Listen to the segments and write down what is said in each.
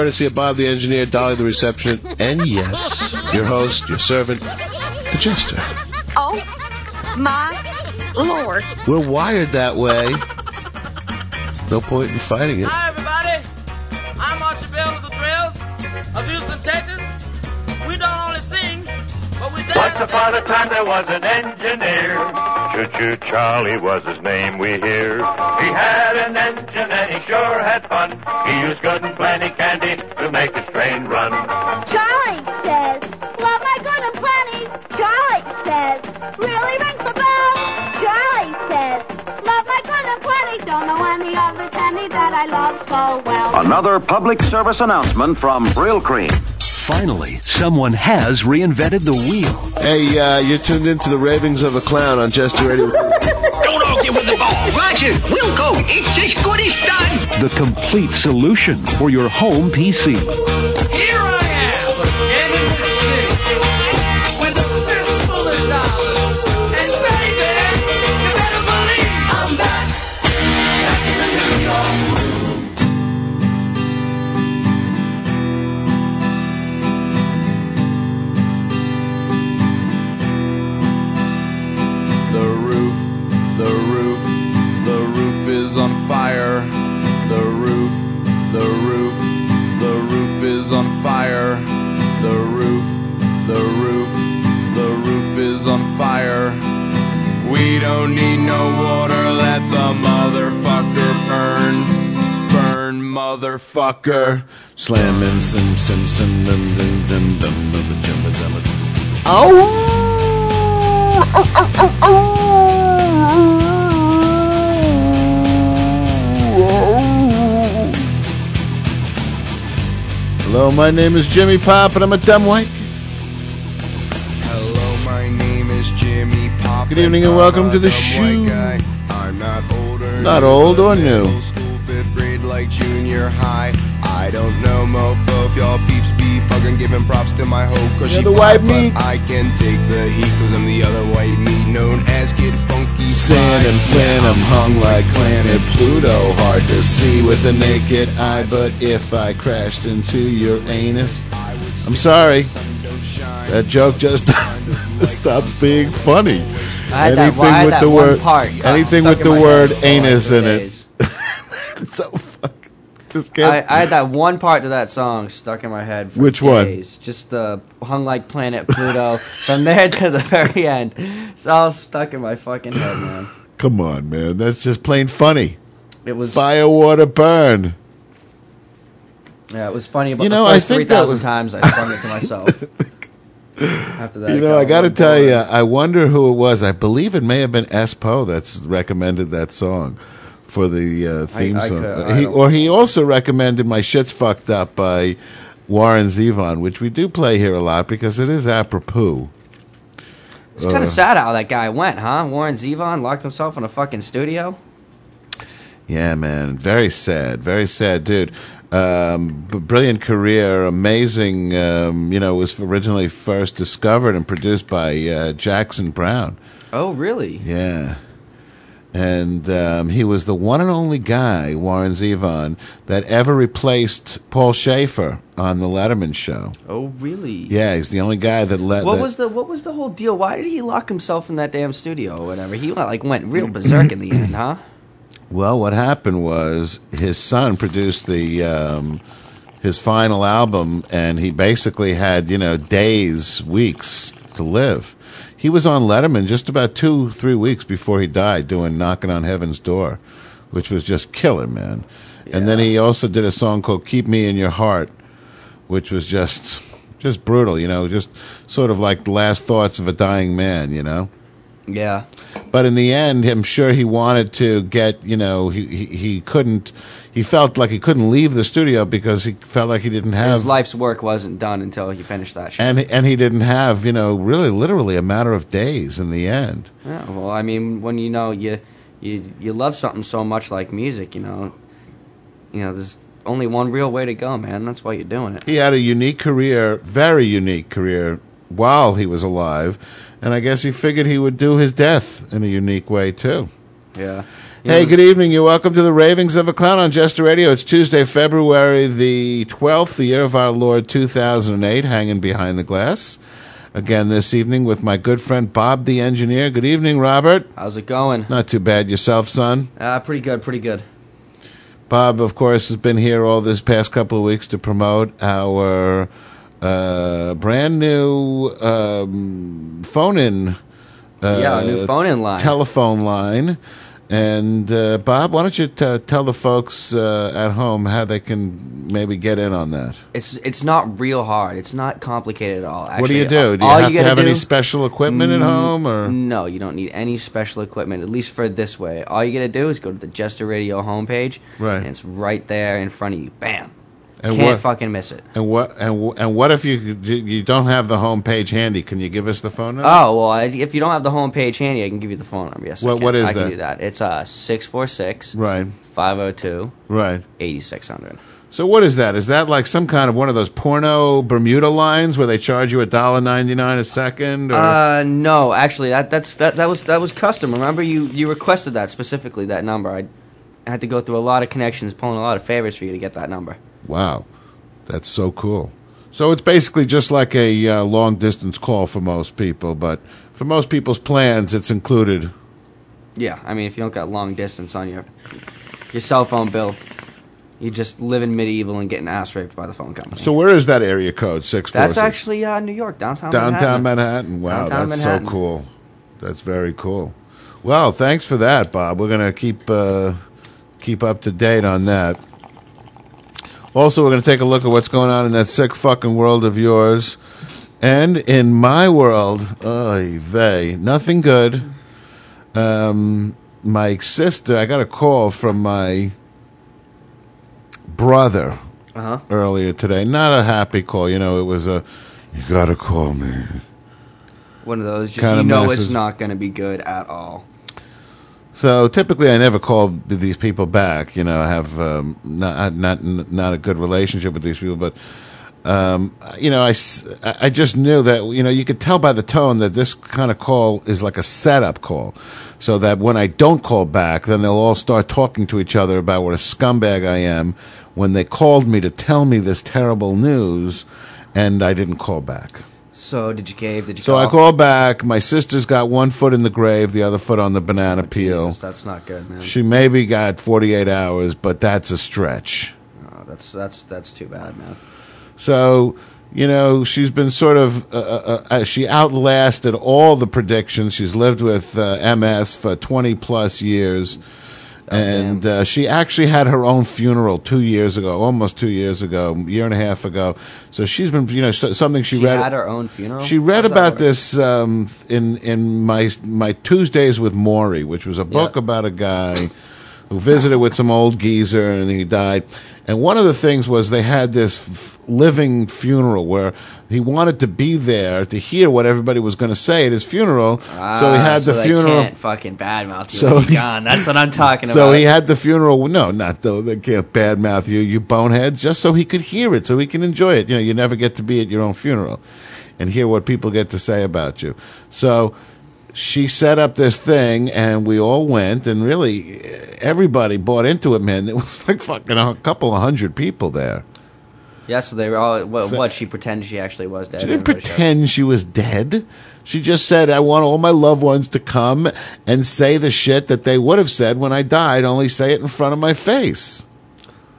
courtesy of Bob the engineer, Dolly the receptionist, and yes, your host, your servant, the jester. Oh, my lord. We're wired that way. No point in fighting it. Hi, everybody. I'm Archie Bell of the Drells of Houston, Texas. We don't only sing, but we dance. Once upon a time there was an engineer. Choo Choo Charlie was his name we hear. He had an engine and he sure had fun. He used good and plenty candy to make his train run. Charlie says, love my good and plenty. Charlie says, really rings the bell. Charlie says, love my good and plenty. Don't know any other candy that I love so well. Another public service announcement from Brylcreem. Finally, someone has reinvented the wheel. Hey, uh, you're tuned into the ravings of a clown on Jester Radio. Don't argue with the ball. Roger, we'll go. It's as good as done. The complete solution for your home PC. Here I fire. The roof, the roof, the roof is on fire. We don't need no water, let the motherfucker burn. Burn, motherfucker. Slamming, sim, sim, sim, dum, dum, dum, dum, dum, dum, dum, dum. Hello, my name is Jimmy Pop, and I'm a dumb white. Hello, my name is Jimmy Pop. Good evening and I'm welcome to the guy. I'm not older. Not old or new. Like junior high. I don't know, mofo, if y'all peeps be fucking giving props to my hoe, cause You're she the white fly, meat. but I can take the heat, cause I'm the other white meat, known as Kid Funky. Sand Fly. and phantom hung like planet Pluto. Hard to see with the naked eye, but if I crashed into your anus, I'm sorry. That joke just stops being funny. I had that, well, I had with the one word, part. Uh, anything with the word anus in three it. So fuck. Just I, can't. I had that one part to that song stuck in my head for Which one? days. Just the hung like planet Pluto from there to the very end. It's all stuck in my fucking head, man. Come on, man. That's just plain funny. It was Fire, water, burn. yeah, it was funny. But You know, the I first think three that thousand was- times I sung it to myself. After that, You know, I got to tell you, I wonder who it was. I believe it may have been S. Poe that's recommended that song for the uh, theme I song. could- I he, or he also recommended "My Shit's Fucked Up" by Warren Zevon, which we do play here a lot because it is apropos. It's kind of sad how that guy went, huh? Warren Zevon locked himself in a fucking studio. Yeah, man, very sad, very sad dude. Um, b- brilliant career, amazing. Um, you know, was originally first discovered and produced by uh, Jackson Browne. Oh, really? Yeah. And um, he was the one and only guy, Warren Zevon, that ever replaced Paul Shaffer on the Letterman show. Oh, really? Yeah, he's the only guy that let. What that- was the what was the whole deal? Why did he lock himself in that damn studio or whatever? He like went real berserk in the end, huh? Well, what happened was his son produced the um, his final album, and he basically had you know days, weeks to live. He was on Letterman just about two, three weeks before he died, doing "Knocking on Heaven's Door," which was just killer, man. And then he also did a song called "Keep Me in Your Heart," which was just just brutal, you know, just sort of like the last thoughts of a dying man, you know. Yeah. But in the end, I'm sure he wanted to get, you know, he, he, he couldn't, he felt like he couldn't leave the studio because he felt like he didn't have, His life's work wasn't done until he finished that shit. and, and he didn't have, you know, really literally a matter of days in the end. Yeah, well, I mean, when you know you you you love something so much like music, you know, you know, there's only one real way to go, man. That's why you're doing it. He had a unique career, very unique career while he was alive. And I guess he figured he would do his death in a unique way too. Yeah. You Hey, know, good evening. You're welcome to the Ravings of a Clown on Jester Radio. It's Tuesday, February the 12th, the year of our Lord 2008, hanging behind the glass. Again this evening with my good friend Bob the engineer. Good evening, Robert. How's it going? Not too bad. Yourself, son? Uh, pretty good, pretty good. Bob, of course, has been here all this past couple of weeks to promote our uh, brand new um, phone in. Uh, Yeah, new phone-in line. Telephone line. And uh, Bob, why don't you t- tell the folks uh, at home how they can maybe get in on that? It's it's not real hard. It's not complicated at all. Actually, what do you do? Do you have to gotta have any special equipment at Mm, home, or No, you don't need any special equipment. At least for this way, all you gotta do is go to the Jester Radio homepage, Right. And it's right there in front of you. Bam! And Can't what- fucking miss it. and what and and what if you you don't have the home page handy? Can you give us the phone number? Oh well, I, if you don't have the homepage handy, I can give you the phone number. Yes, I What- can. what is I can do that. It's uh six four six Right, five zero two right. eighty six hundred. So what is that? Is that like some kind of one of those porno Bermuda lines where they charge you a dollar ninety nine a second? Or? Uh, no, actually, that that's that that was that was custom. Remember, you you requested that specifically that number. I, I had to go through a lot of connections, pulling a lot of favors for you to get that number. Wow, that's so cool. So it's basically just like a uh, long distance call for most people, but for most people's plans, it's included. Yeah, I mean, if you don't got long distance on your your cell phone bill, you're just living medieval and getting ass raped by the phone company. So where is that area code? Six. that's actually uh, New York, downtown. downtown Manhattan. Manhattan. Wow, Downtown that's Manhattan. so cool. That's very cool. Well, thanks for that, Bob. We're gonna keep uh, keep up to date on that. Also, we're gonna take a look at what's going on in that sick fucking world of yours, and in my world. Oy vey, nothing good. Um, my sister. I got a call from my brother Uh huh. earlier today. Not a happy call. You know, it was a. You gotta call me. One of those. Just you know, message. it's not going to be good at all. So typically, I never call these people back. You know, I have um, not not not a good relationship with these people, but um, you know, I, I just knew that you know you could tell by the tone that this kind of call is like a setup call, so that when I don't call back, then they'll all start talking to each other about what a scumbag I am when they called me to tell me this terrible news, and I didn't call back. So did you cave? Did you? So call? I called back. My sister's got one foot in the grave, the other foot on the banana peel. Jesus, that's not good, man. She maybe got 48 hours, but that's a stretch. Oh, that's that's that's too bad, man. So, you know, she's been sort of, uh, uh, uh, she outlasted all the predictions. She's lived with uh, MS for 20 plus years. And uh, she actually had her own funeral two years ago, almost two years ago, year and a half ago. So she's been, you know, so, something she, She read. had her own funeral. She read How's about this um, in in my my Tuesdays with Morrie, which was a book Yeah. about a guy who visited with some old geezer and he died. And one of the things was they had this f- living funeral where he wanted to be there to hear what everybody was going to say at his funeral. so he Ah, had so the funeral. Can't fucking badmouth you So he- gone. That's what I'm talking So about. he had the funeral. No, not though. They can't badmouth you, you boneheads. Just so he could hear it, so he can enjoy it. You know, you never get to be at your own funeral and hear what people get to say about you. So she set up this thing, and we all went, and really everybody bought into it. Man, it was like fucking a couple of hundred people there. yeah, so they were all what, So- what she pretended she actually was dead. She didn't pretend she was dead. She just said, I want all my loved ones to come and say the shit that they would have said when I died, only say it in front of my face.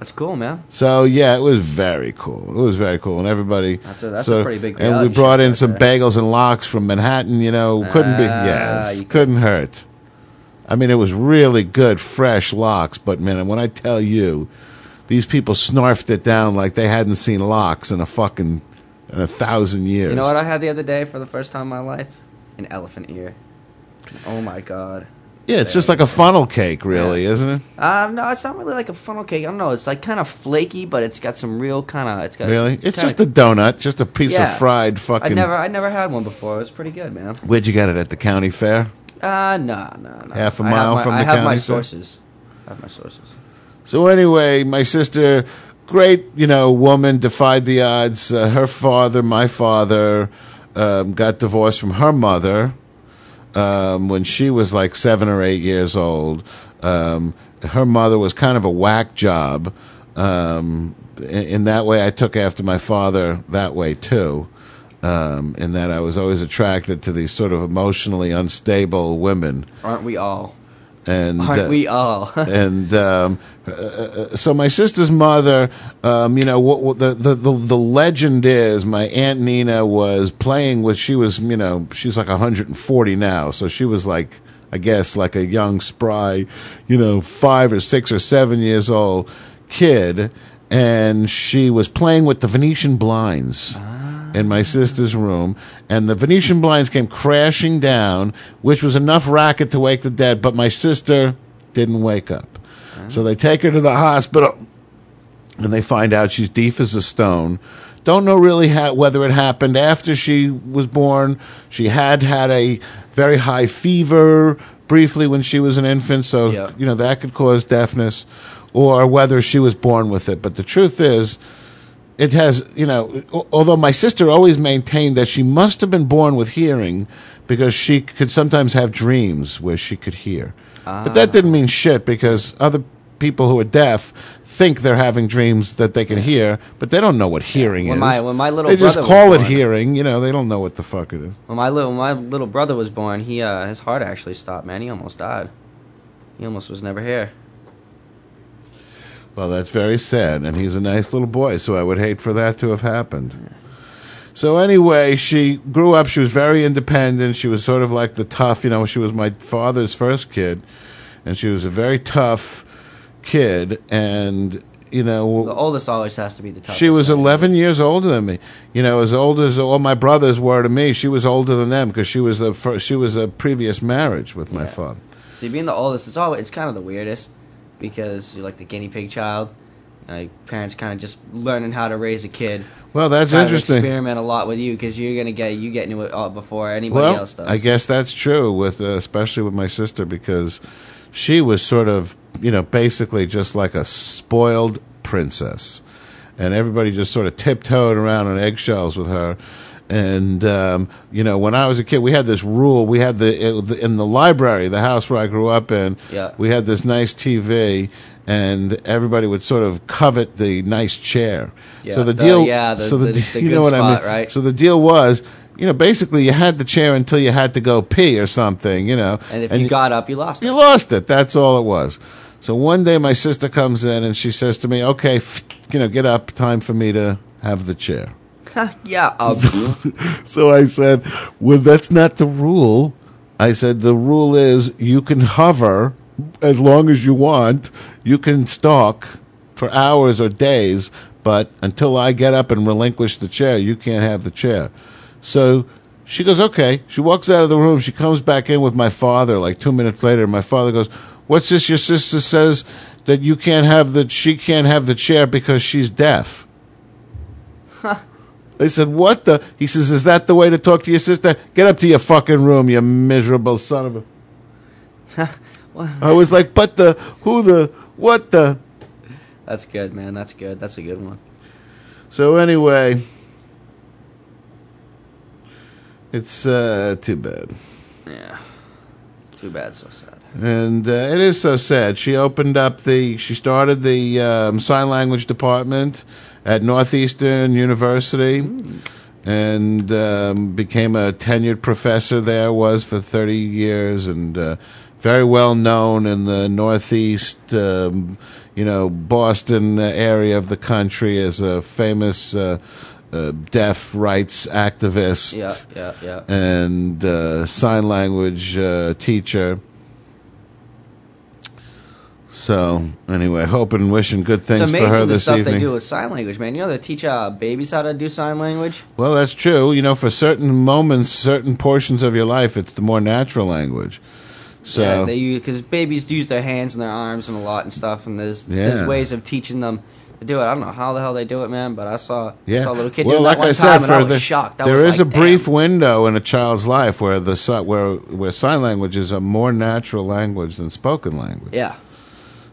That's cool, man. So yeah, it was very cool. It was very cool, and everybody. That's a- that's so- a pretty big And we brought in some there. bagels and lox from Manhattan. You know, couldn't be. Yeah, couldn't hurt. I mean, it was really good, fresh lox. But man, when I tell you, these people snarfed it down like they hadn't seen lox in a fucking in a thousand years. You know what I had the other day for the first time in my life? An elephant ear. Oh my god. Yeah, it's just like a funnel cake, really, isn't it? Um, no, it's not really like a funnel cake. I don't know. It's like kind of flaky, but it's got some real kind of. It's got Really? It's kinda- just a donut, just a piece Yeah. of fried I fucking. never, I never had one before. It was pretty good, man. Where'd you get it at the county fair? Uh, no, no, no. Half a I have mile my- from the county. I have county my fair? sources. I have my sources. So anyway, my sister, great, you know, woman, defied the odds. Uh, her father, my father, um, got divorced from her mother. Um, when she was like seven or eight years old. Um, her mother was kind of a whack job. Um, in, in that way, I took after my father that way too. Um, in that I was always attracted to these sort of emotionally unstable women. Aren't we all? And Aren't uh, we all? and um, uh, uh, so my sister's mother, um, you know, what, what the, the the the legend is, my aunt Nina was playing with. She was, you know, she's like 140 now, so she was like, I guess, like a young, spry, you know, five or six or seven years old kid, and she was playing with the Venetian blinds in my sister's room, and the Venetian blinds came crashing down, which was enough racket to wake the dead, but my sister didn't wake up. So they take her to the hospital, and they find out she's deaf as a stone. Don't know really ha- whether it happened after she was born. She had had a very high fever briefly when she was an infant, so Yeah. you know that could cause deafness, or whether she was born with it. But the truth is, it has you know although my sister always maintained that she must have been born with hearing because she could sometimes have dreams where she could hear. But that didn't mean shit because other people who are deaf think they're having dreams that they can hear but they don't know what hearing When is. my- when my little they just call it born- hearing you know they don't know what the fuck it is. When my little when my little brother was born, he uh, his heart actually stopped. Man, he almost died. He almost was never here. Well, that's very sad, and he's a nice little boy, so I would hate for that to have happened. So anyway, she grew up. She was very independent. She was sort of like the tough, you know. She was my father's first kid, and she was a very tough kid. And you know, The oldest always has to be the toughest. she was 11 years older than me. You know, as old as all my brothers were to me, she was older than them because she was the first, she was a previous marriage with my Yeah. father. See, being the oldest, it's always it's kind of the weirdest because you're like the guinea pig child. Like parents kind of just learning how to raise a kid. Well, that's kind interesting. experiment a lot with you because you're gonna get you get into it before anybody well, else does. I guess that's true with uh, especially with my sister because she was sort of you know basically just like a spoiled princess, and everybody just sort of tiptoed around on eggshells with her. And um, you know, when I was a kid, we had this rule. We had the in the library, the house where I grew up in. Yeah. We had this nice TV, and everybody would sort of covet the nice chair. Yeah, so the the- deal, yeah, the- so the, the- you good know what I spot, mean, right? So the deal was, you know, basically you had the chair until you had to go pee or something, you know. and if you got up, you lost. It. You lost it. That's all it was. So one day my sister comes in and she says to me, "Okay, you know, get up. Time for me to have the chair." yeah, um, So I said, "Well, that's not the rule." I said, "The rule is you can hover as long as you want. You can stalk for hours or days, but until I get up and relinquish the chair, you can't have the chair." So she goes, "Okay." She walks out of the room. She comes back in with my father like 2 minutes later. My father goes, "What's this your sister says that you can't have the she can't have the chair because she's deaf?" I said, "What the?" He says, "Is that the way to talk to your sister? Get up to your fucking room, you miserable son of a." I was like, "But the who the what the?" that's good, man. That's good. That's a good one. So anyway, it's uh, too bad, Yeah. Too bad. So sad. and uh, it is so sad. She opened up the. She started the um, sign language department at Northeastern University. and um, became a tenured professor there. Was for thirty years and uh, very well known in the Northeast, um, you know, Boston area of the country as a famous uh, uh, deaf rights activist Yeah, yeah, yeah. and uh, sign language uh, teacher. So anyway, hoping and wishing good things It's for amazing her the this stuff evening. they do with sign language, man. You know they teach uh, babies how to do sign language. Well, that's true. You know, for certain moments, certain portions of your life, it's the more natural language. So yeah, they because babies use their hands and their arms and a lot and stuff, and there's Yeah. there's ways of teaching them to do it. I don't know how the hell they do it, man, but I saw yeah, saw a little kid well, doing like that one I time, said, and I was the, shocked. That there was is like, a brief damn. window in a child's life where the where where sign language is a more natural language than spoken language. Yeah,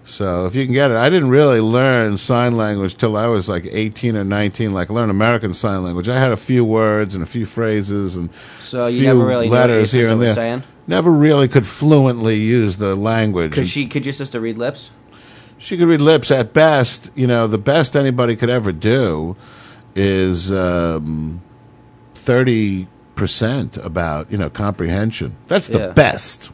So if you can get it, I didn't really learn sign language till I was like 18 or 19. Like learn American Sign Language. I had a few words and a few phrases and So you few never really knew what letters here and there. saying? Never really could fluently use the language. Could she? Could your sister read lips? She could read lips at best. You know, the best anybody could ever do is um, thirty percent about you know comprehension. That's the Yeah. best.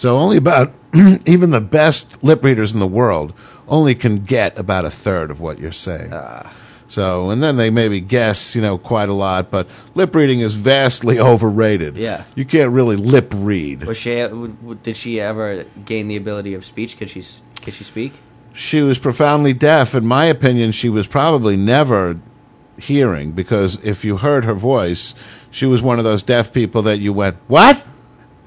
So only about even the best lip readers in the world only can get about a third of what you're saying. Ah. So and then they maybe guess you know quite a lot, but lip reading is vastly overrated. Yeah. you can't really lip read. Was she? w- Did she ever gain the ability of speech? Could she? Could she speak? she was profoundly deaf. In my opinion, she was probably never hearing because if you heard her voice, she was one of those deaf people that you went, "What?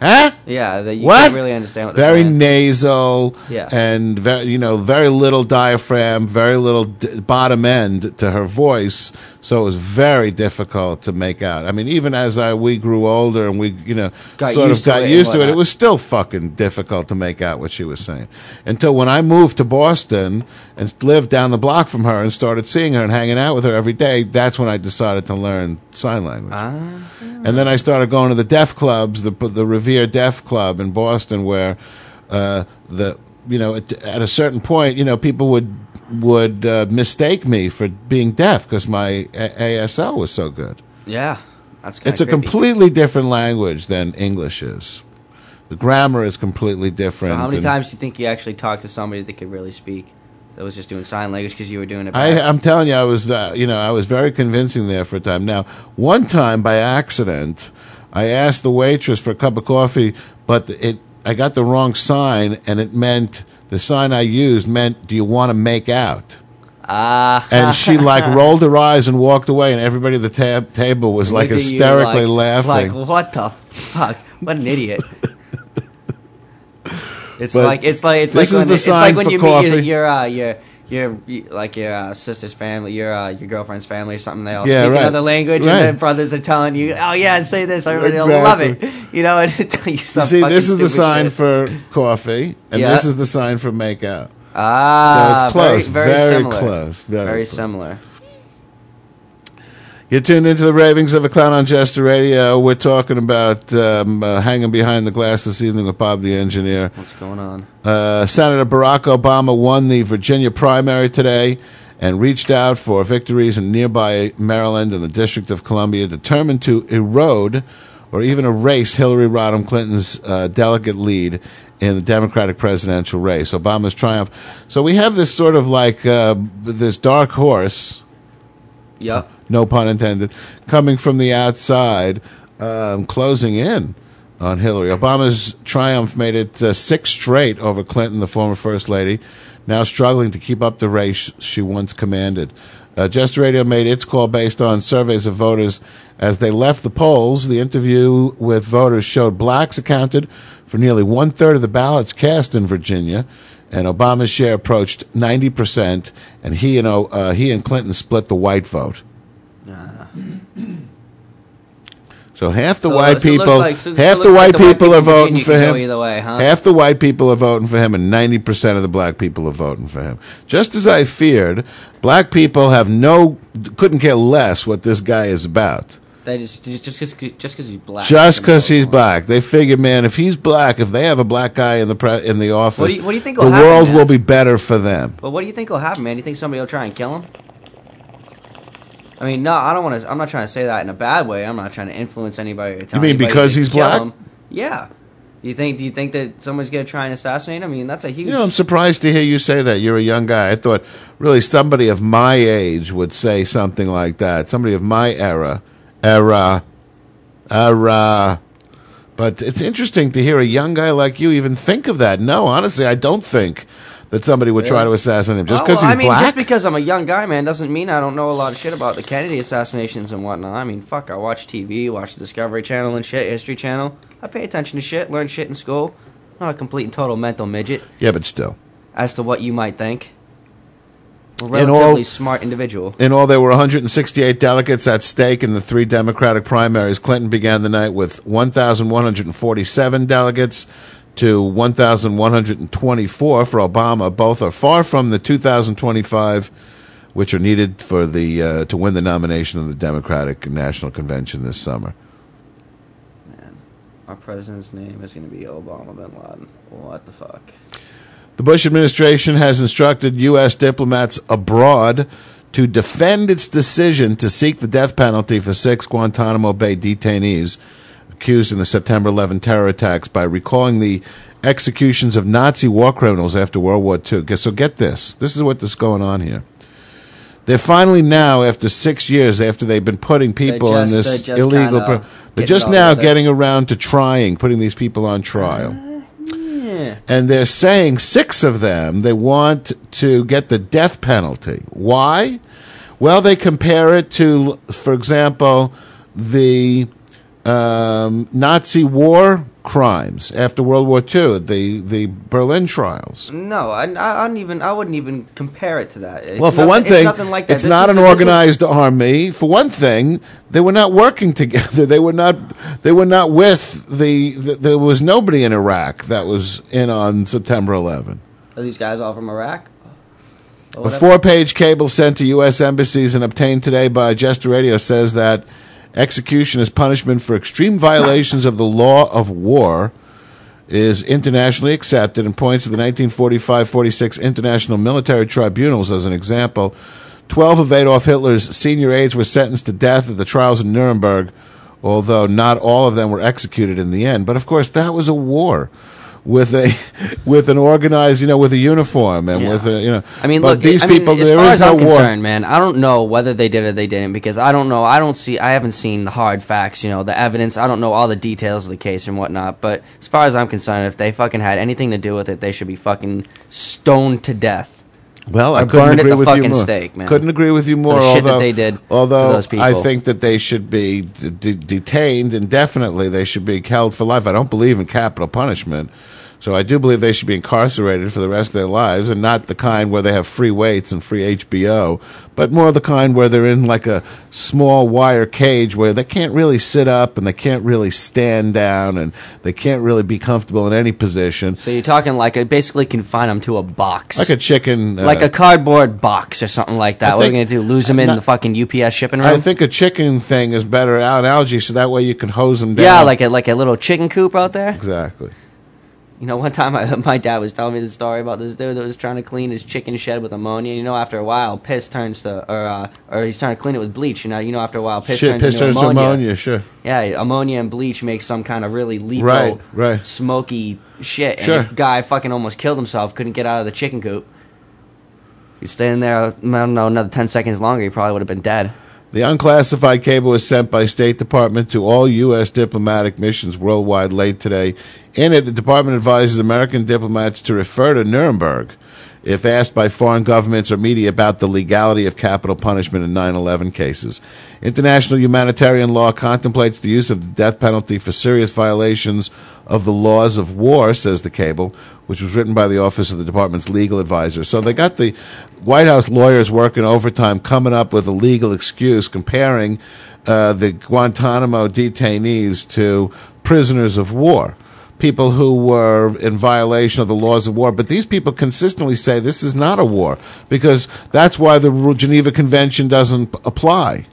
Huh? Yeah, that you what?" can't really understand what they're very nasal, Yeah. and very you know very little diaphragm, very little d- bottom end to her voice. So it was very difficult to make out. I mean, even as I we grew older and we you know Got sort used of to got and used to it, it whatnot. was still fucking difficult to make out what she was saying. Until when I moved to Boston and lived down the block from her and started seeing her and hanging out with her every day, that's when I decided to learn sign language. Ah. And then I started going to the deaf clubs, the the Revere Deaf Club in Boston, where uh, the you know at, at a certain point, you know, people would would uh, mistake me for being deaf because my a- ASL was so good. Yeah, that's kind It's a completely different language than English is. The grammar is completely different. So how many and- times do you think you actually talked to somebody that could really speak? That was just doing sign language because you were doing it. I, I'm telling you, I was, uh, you know, I was very convincing there for a time. Now, one time by accident, I asked the waitress for a cup of coffee, but it, I got the wrong sign, and it meant the sign I used meant, "Do you want to make out?" Ah. And she like rolled her eyes and walked away, and everybody at the tab- table was like at you hysterically like- laughing. Like what the fuck? What an idiot! It's But like it's like it's this like is when, the it's like when you meet your your uh, your your like your uh, sister's family, your uh, your girlfriend's family or something. They all Yeah, speak right. another language, Right. and then brothers are telling you, "Oh yeah, say this. I really Exactly. love it." You know, and tell you some see, this is the sign shit. for coffee, and Yeah. this is the sign for make out. ah, so it's close, very, very, very similar. close, very close. similar. You're tuned into the ravings of a clown on Jester Radio. We're talking about um, uh, hanging behind the glass this evening with Bob the engineer. What's going on? Uh, Senator Barack Obama won the Virginia primary today and reached out for victories in nearby Maryland and the District of Columbia, determined to erode or even erase Hillary Rodham Clinton's uh, delegate lead in the Democratic presidential race. Obama's triumph. So we have this sort of like uh, this dark horse Yep. No pun intended, coming from the outside, um, closing in on Hillary. Obama's triumph made it uh, six straight over Clinton, the former First Lady, now struggling to keep up the race she once commanded. Uh, Jester Radio made its call based on surveys of voters as they left the polls. The interview with voters showed blacks accounted for nearly one third of the ballots cast in Virginia, and Obama's share approached ninety percent, and he and uh, he and Clinton split the white vote. Uh-huh. So half the So- white so people, like- so- half the looks like white the white people people are voting for him. way, huh? Half the white people are voting for him, and ninety percent of the black people are voting for him. Just as I feared, black people have no, couldn't care less what this guy is about. They just just because just because he's black. Just because he's black, they figure, man, if he's black, if they have a black guy in the pre- in the office, What do you- what do you think the happen, world man? will be better for them. But what do you think will happen, man? Do you think somebody will try and kill him? I mean, no, I don't want to. I'm not trying to say that in a bad way. I'm not trying to influence anybody. Or tell mean because he's black? him. Yeah. You think? Do you think that someone's gonna try and assassinate him? I mean, that's a huge. You know, I'm surprised to hear you say that. You're a young guy. I thought really somebody of my age would say something like that. Somebody of my era, era, era. But it's interesting to hear a young guy like you even think of that. No, honestly, I don't think that somebody would try to assassinate him just because well, he's I mean, black. just because I'm a young guy, man, doesn't mean I don't know a lot of shit about the Kennedy assassinations and whatnot. I mean, fuck, I watch TV, watch the Discovery Channel and shit, History Channel. I pay attention to shit, learn shit in school. I'm not a complete and total mental midget yeah, but still. as to what you might think. A In all- relatively smart individual. In all, there were 168 delegates at stake in the three Democratic primaries. Clinton began the night with 1,147 delegates. To 1,124 for Obama. Both are far from the 2,025 which are needed for the uh, to win the nomination of the Democratic National Convention this summer. Man, Our president's name is going to be Obama bin Laden. What the fuck? The Bush administration has instructed U.S. diplomats abroad to defend its decision to seek the death penalty for six Guantanamo Bay detainees accused in the September 11 terror attacks by recalling the executions of Nazi war criminals after World War II. So get this. This is what is going on here. They're finally now, after six years, after they've been putting people just- in this they're illegal, pro- they're just now getting around to trying, putting these people on trial Yeah. and they're saying six of them they want to get the death penalty. Why? Well, they compare it to, for example, the um, Nazi war crimes after World War II, the the Berlin trials. No, I, I, don't even. I wouldn't even compare it to that. It's well, for nothing- one thing, nothing like that. it's not an this was- organized army. For one thing, they were not working together. They were not. They were not with the. the there was nobody in Iraq that was in on September 11. Are these guys all from Iraq? A four page cable sent to U.S. embassies and obtained today by Jester Radio says that execution as punishment for extreme violations of the law of war is internationally accepted and points to the 1945 46 International Military Tribunals as an example. Twelve of Adolf Hitler's senior aides were sentenced to death at the trials in Nuremberg, although not all of them were executed in the end. But of course, that was a war. With a, with an organized, you know, with a uniform and Yeah. with a, you know. I mean, look. these I mean, people. as there far is as no I'm war. concerned, man, I don't know whether they did or they didn't because I don't know. I don't see. I haven't seen the hard facts. You know, the evidence. I don't know all the details of the case and whatnot. But as far as I'm concerned, if they fucking had anything to do with it, they should be fucking stoned to death. Well, I couldn't agree with you more. stake. Couldn't agree with you more. Although, they did although. I think that they should be d- d- detained indefinitely. They should be held for life. I don't believe in capital punishment. So I do believe they should be incarcerated for the rest of their lives, and not the kind where they have free weights and free HBO, but more of the kind where they're in like a small wire cage where they can't really sit up and they can't really stand down and they can't really be comfortable in any position. So you're talking like a, basically confine them to a box, Like a chicken, uh, like a cardboard box or something like that. I What are we gonna do? Lose them in not- the fucking UPS shipping room? I think a chicken thing is better analogy, so that way you can hose them down. yeah, like a like a little chicken coop out there. exactly. You know, one time I, my dad was telling me the story about this dude that was trying to clean his chicken shed with ammonia. You know, after a while, piss turns to, or uh, or he's trying to clean it with bleach. You know, you know, after a while, piss Shit, turns piss into turns to ammonia. ammonia, sure. Yeah, ammonia and bleach make some kind of really lethal, Right, right. smoky shit. And Sure. the guy fucking almost killed himself. Couldn't get out of the chicken coop. He's staying there. I don't know, another ten seconds longer, he probably would have been dead. The unclassified cable was sent by State Department to all U.S. diplomatic missions worldwide late today. In it, the department advises American diplomats to refer to Nuremberg if asked by foreign governments or media about the legality of capital punishment in 9-11 cases. International humanitarian law contemplates the use of the death penalty for serious violations of the laws of war, says the cable, which was written by the Office of the Department's legal advisor. So they got the White House lawyers working overtime, coming up with a legal excuse, comparing uh, the Guantanamo detainees to prisoners of war. People who were in violation of the laws of war, but these people consistently say this is not a war because that's why the Geneva Convention doesn't apply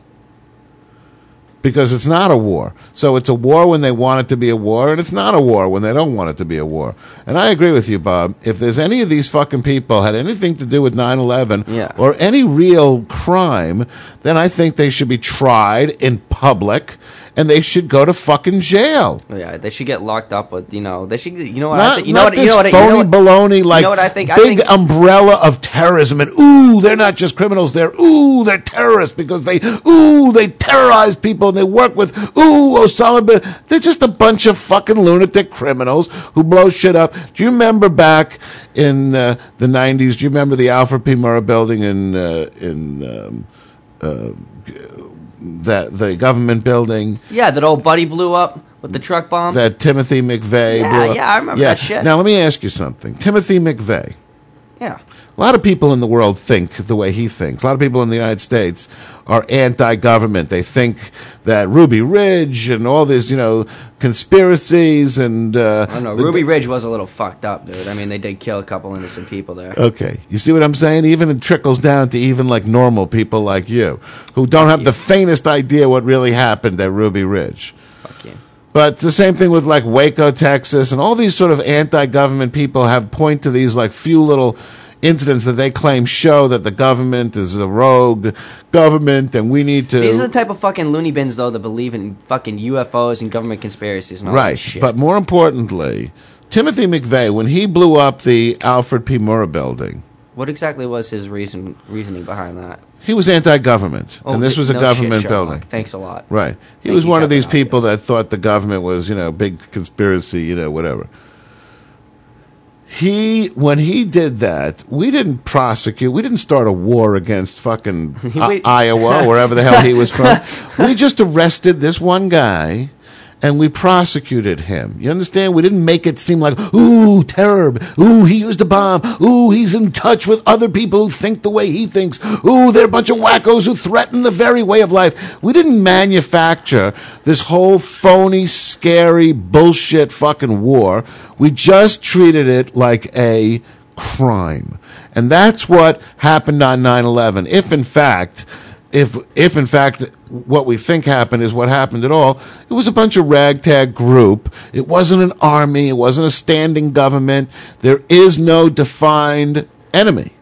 because it's not a war. So it's a war when they want it to be a war, and it's not a war when they don't want it to be a war. And I agree with you, Bob. If there's any of these fucking people had anything to do with 9/11 Yeah. or any real crime, then I think they should be tried in public and they should go to fucking jail. Yeah, they should get locked up with you know they should you know what I Not, think you know what this you know what I- phony you know what, baloney like you know what I think I big think umbrella of terrorism and ooh they're not just criminals they're ooh they're terrorists because they ooh they terrorize people and they work with ooh Osama bin they're just a bunch of fucking lunatic criminals who blow shit up. Do you remember back in uh, the 90s do you remember the Alfred P Murrah building in uh, in um, uh, that the government building yeah that old buddy blew up with the truck bomb. that Timothy McVeigh Yeah, blew up. yeah, I remember that shit. Now let me ask you something. Timothy McVeigh. yeah, A lot of people in the world think the way he thinks. A lot of people in the United States are anti-government. They think that Ruby Ridge and all these, you know, conspiracies and. Uh, I don't know. Ruby Ridge was a little fucked up, dude. I mean, they did kill a couple innocent people there. Okay, you see what I'm saying? Even it trickles down to even like normal people like you, who don't have the faintest idea what really happened at Ruby Ridge. Fuck you. But the same thing with like Waco, Texas, and all these sort of anti-government people have point to these like few little incidents that they claim show that the government is a rogue government and we need to These are the type of fucking loony bins, though, that believe in fucking UFOs and government conspiracies and all that right. shit. But more importantly, Timothy McVeigh, when he blew up the Alfred P. Murrah building, what exactly was his reason reasoning behind that? he was anti-government, Oh, and this was a no government shit, building. Thanks a lot. Right. He Thank was one of these people Obvious. that thought the government was, you know, big conspiracy, you know, whatever. He, when he did that, we didn't prosecute, we didn't start a war against fucking I- Iowa, wherever the hell he was from. we just arrested this one guy and we prosecuted him. You understand? We didn't make it seem like, ooh, terror. Ooh, he used a bomb. Ooh, he's in touch with other people who think the way he thinks. Ooh, they're a bunch of wackos who threaten the very way of life. We didn't manufacture this whole phony, scary, bullshit fucking war. We just treated it like a crime. And that's what happened on 9-11. If in fact, if, if in fact what we think happened is what happened at all, it was a bunch of ragtag group. It wasn't an army. It wasn't a standing government. There is no defined enemy.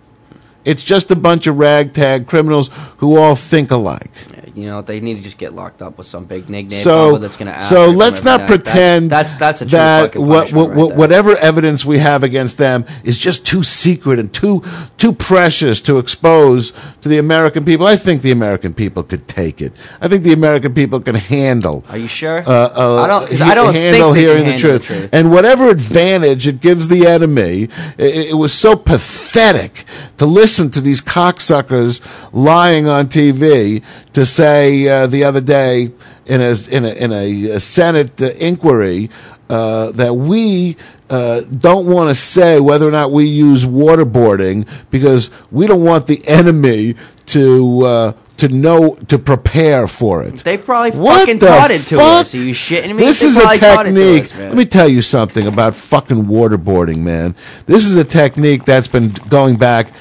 It's just a bunch of ragtag criminals who all think alike. You know, they need to just get locked up with some big nickname So, that's going to ask. so let's not pretend that's that's, that's a true that what, what, right whatever evidence we have against them is just too secret and too too precious to expose to the American people. I think the American people could take it. I think the American people can handle. Are you sure? Uh, uh, I don't. he- I don't handle hearing can the handle truth. and whatever advantage it gives the enemy. It, it was so pathetic to listen to these cocksuckers lying on TV to say uh, the other day in a in a, in a Senate uh, inquiry uh, that we. Uh, don't want to say whether or not we use waterboarding because we don't want the enemy to uh, to know to prepare for it. They probably What fucking taught it to fuck? us. Are you shitting me? This They is a technique. us. Let me tell you something about fucking waterboarding, man. This is a technique that's been going back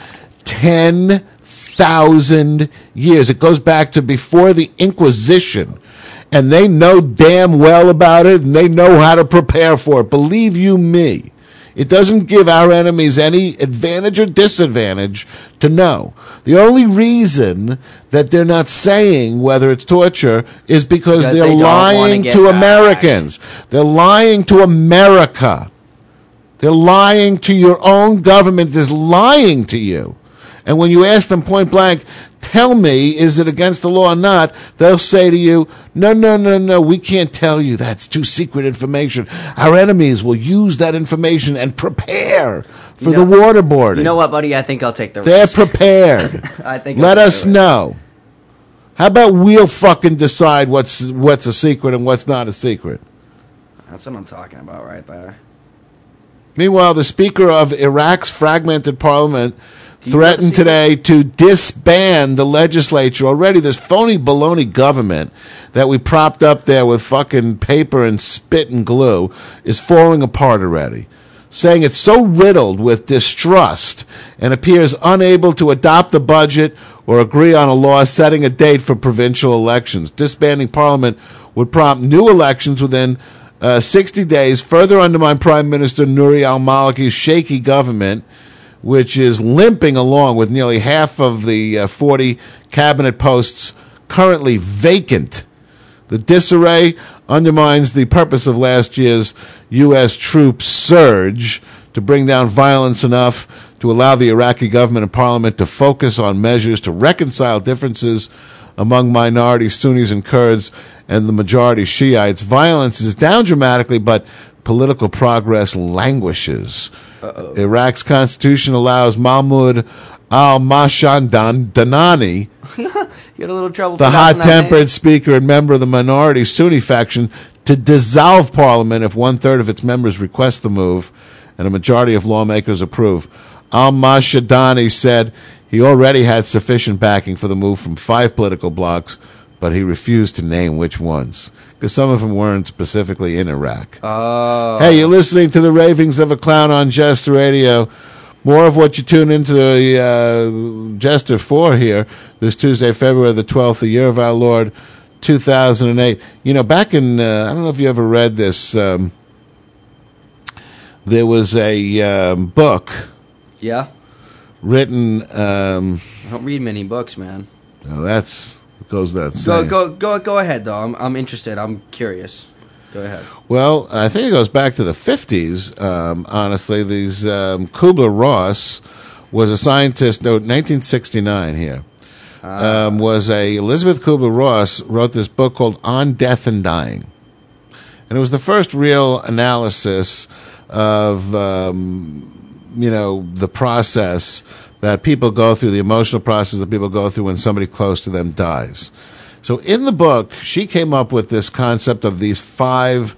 10,000 years. It goes back to before the Inquisition. And they know damn well about it and they know how to prepare for it. Believe you me. It doesn't give our enemies any advantage or disadvantage to know. The only reason that they're not saying whether it's torture is because, Because they're they lying to backed. Americans. They're lying to America. They're lying to your own government is lying to you. And when you ask them point blank, tell me, is it against the law or not? They'll say to you, no, no, no, no, we can't tell you. That's too secret information. Our enemies will use that information and prepare for You know- the waterboarding. You know what, buddy? I think I'll take the They're risk. prepared. I think. Let us know. How about we'll fucking decide what's what's a secret and what's not a secret? That's what I'm talking about right there. Meanwhile, the Speaker of Iraq's fragmented parliament threatened today to disband the legislature. Already, this phony baloney government that we propped up there with fucking paper and spit and glue is falling apart already. Saying it's so riddled with distrust and appears unable to adopt the budget or agree on a law setting a date for provincial elections. Disbanding parliament would prompt new elections within uh, 60 days, further undermine Prime Minister Nouri al Maliki's shaky government, which is limping along with nearly half of the uh, 40 cabinet posts currently vacant. The disarray undermines the purpose of last year's U.S. troop surge to bring down violence enough to allow the Iraqi government and parliament to focus on measures to reconcile differences among minority Sunnis and Kurds, and the majority Shiites. Violence is down dramatically, but political progress languishes. Iraq's constitution allows Mahmoud al Mashan Danani, You had a little trouble. the hot tempered speaker and member of the minority Sunni faction, to dissolve parliament if one third of its members request the move and a majority of lawmakers approve. Al Mashadani said he already had sufficient backing for the move from five political blocs, but he refused to name which ones because some of them weren't specifically in Iraq. Oh. Hey, you're listening to the ravings of a clown on Jester Radio. More of what you tune into the uh, Jester for here this Tuesday, February the 12th, the year of our Lord, 2008. You know, back in, uh, I don't know if you ever read this, um, there was a um, book Yeah. written, um, I don't read many books, man. oh, that's, goes that Go saying. go go go ahead though. I'm I'm interested. I'm curious. Go ahead. Well, I think it goes back to the 50s, um, honestly. These um, Kubler Ross was a scientist, no, 1969 here. Um, was a Elisabeth Kubler Ross wrote this book called On Death and Dying. And it was the first real analysis of, um, you know, the process that people go through, the emotional process that people go through when somebody close to them dies. So in the book, she came up with this concept of these five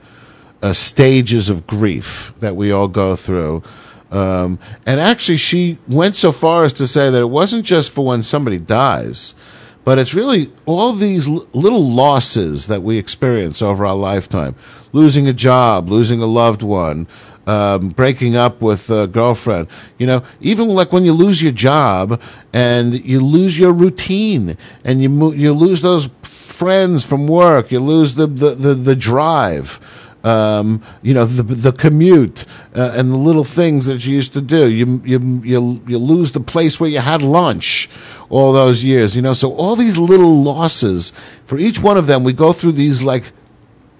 uh, stages of grief that we all go through. Um, and actually, she went so far as to say that it wasn't just for when somebody dies, but it's really all these l- little losses that we experience over our lifetime losing a job, losing a loved one, um, breaking up with a girlfriend. You know, even like when you lose your job and you lose your routine and you mo- you lose those friends from work, you lose the the the, the drive. Um, you know the the commute uh, and the little things that you used to do. You you you you lose the place where you had lunch all those years. You know, so all these little losses for each one of them, we go through these like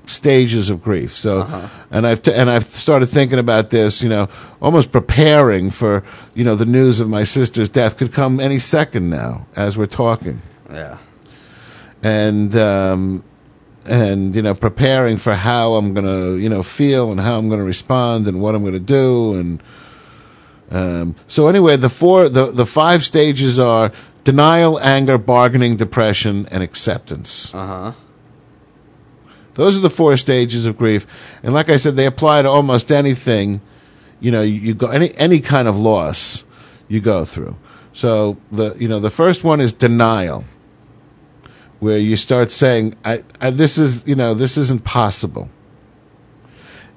stages of grief. So, and I've t- and I've started thinking about this. You know, almost preparing for you know the news of my sister's death could come any second now as we're talking, Yeah. and um, and you know preparing for how I'm gonna you know feel and how I'm gonna respond and what I'm gonna do and. Um, so anyway, the four, the, the five stages are denial, anger, bargaining, depression, and acceptance. Uh huh. Those are the four stages of grief, and like I said, they apply to almost anything. You know, you, you go any any kind of loss you go through. So the you know the first one is denial, where you start saying, I, I, "This is you know this isn't possible."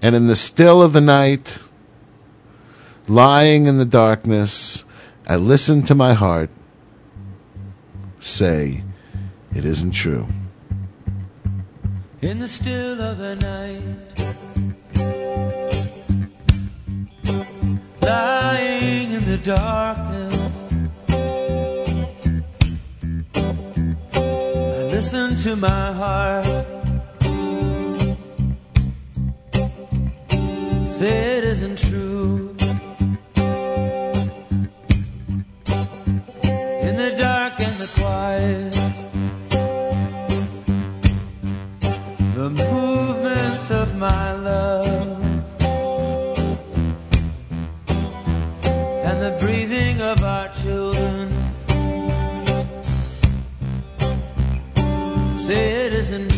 And in the still of the night, lying in the darkness, I listen to my heart say, "It isn't true." In the still of the night, lying in the darkness, I listen to my heart. Say it isn't true. In the dark and the quiet. The movements of my love and the breathing of our children. Say it isn't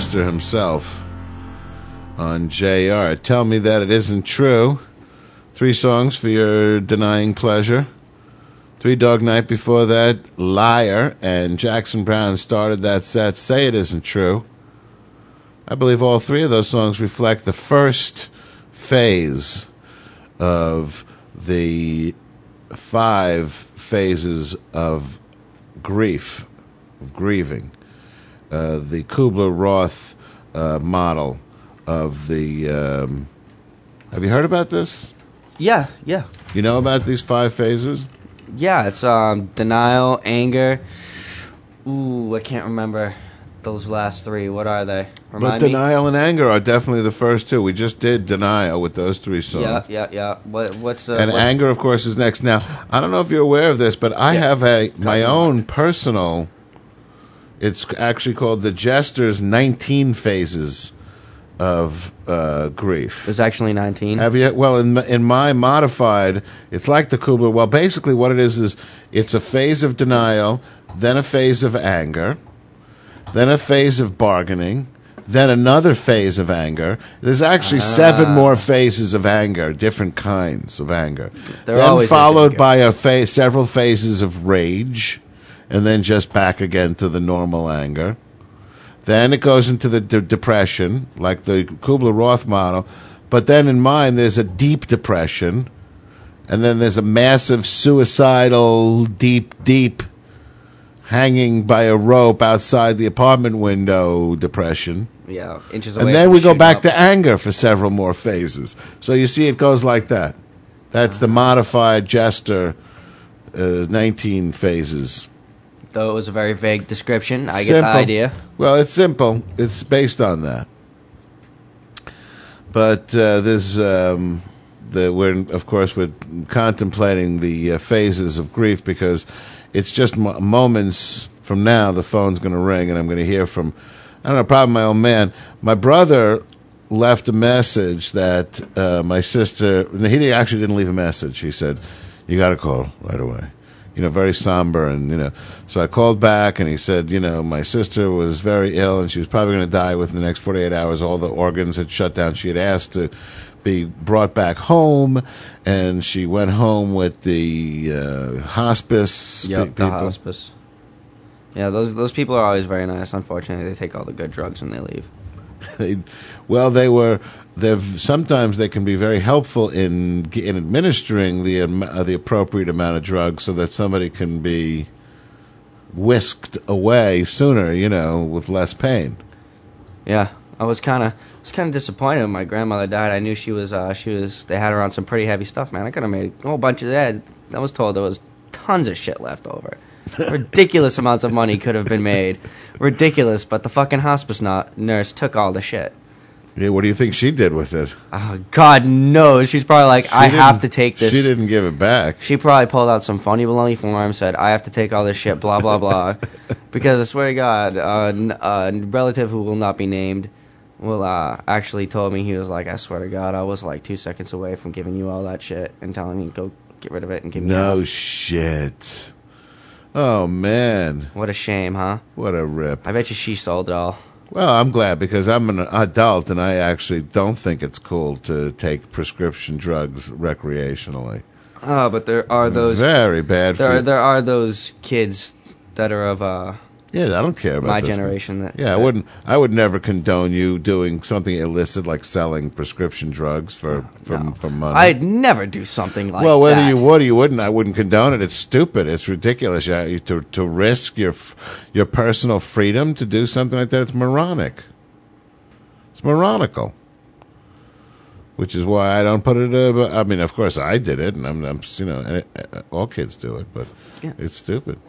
himself on JR. Tell me that it isn't true. Three songs for your denying pleasure. Three Dog Night before that, Liar, and Jackson Browne started that set, Say It Isn't True. I believe all three of those songs reflect the first phase of the five phases of grief, of grieving. Uh, the Kubler Roth uh, model of the. Um, have you heard about this? Yeah, yeah. You know about these five phases? Yeah, it's um, denial, anger. Ooh, I can't remember those last three. What are they? but Remind me. denial and anger are definitely the first two. We just did denial with those three songs. Yeah, yeah, yeah. What, what's uh, and what's- anger, of course, is next. Now, I don't know if you're aware of this, but I have a my own personal. It's actually called the Jester's 19 phases of uh, grief. There's actually 19. Have you? Well, in in my modified, it's like the Kubler. Well, basically, what it is is it's a phase of denial, then a phase of anger, then a phase of bargaining, then another phase of anger. There's actually seven Ah. more phases of anger, different kinds of anger. There then followed by a phase, several phases of rage, and then just back again to the normal anger. Then it goes into the de- depression, like the Kubler Roth model. But then in mine, there's a deep depression, and then there's a massive suicidal, deep, deep, hanging by a rope outside the apartment window depression. Yeah, inches away. And then we go back up. to anger for several more phases. So you see, it goes like that. That's the modified Jester uh, 19 phases. Though it was a very vague description, I get Simple. the idea. Well, it's simple. It's based on that. But uh, there's um, the we're of course we're contemplating the uh, phases of grief because it's just mo- moments from now the phone's going to ring and I'm going to hear from I don't know probably my own man. My brother left a message that uh, my sister. He actually didn't leave a message. He said, "You got to call right away." You know, very somber, and you know. So I called back, and he said, you know, my sister was very ill, and she was probably going to die within the next 48 hours. All the organs had shut down. She had asked to be brought back home, and she went home with the uh, hospice Yep, the hospice. Yeah, those those people are always very nice. Unfortunately, they take all the good drugs when they leave. They, well, they were. They've sometimes they can be very helpful in in administering the uh, the appropriate amount of drugs so that somebody can be whisked away sooner. You know, with less pain. Yeah, I was kind of was kind of disappointed when my grandmother died. I knew she was uh, she was they had her on some pretty heavy stuff, man. I could have made a whole bunch of that. I was told there was tons of shit left over. Ridiculous amounts of money could have been made. Ridiculous, but the fucking hospice not, nurse took all the shit. Yeah, what do you think she did with it? Oh, God knows. She's probably like, She I have didn't- to take this. She didn't give it back. She probably pulled out some phony baloney her arm, said, "I have to take all this shit." Blah blah blah. because I swear to God, uh, n- a relative who will not be named, will uh, actually told me he was like, "I swear to God, I was like two seconds away from giving you all that shit and telling you go get rid of it and give me." No half." shit. Oh man, What a shame, huh? what a rip. I bet you she sold it all. Well, I'm glad because I'm an adult and I actually don't think it's cool to take prescription drugs recreationally. Oh, but there are those Very bad There for are, there are those kids that are of uh, Yeah, I don't care about my generation. That, Yeah, I wouldn't. I would never condone you doing something illicit like selling prescription drugs for for, for money. I'd never do something like that. well, whether that. you would or you wouldn't, I wouldn't condone it. It's stupid. It's ridiculous. You, to to risk your your personal freedom to do something like that. It's moronic. It's moronical. Which is why I don't put it. Uh, I mean, of course, I did it, and I'm, I'm you know, eh, all kids do it, but Yeah. it's stupid.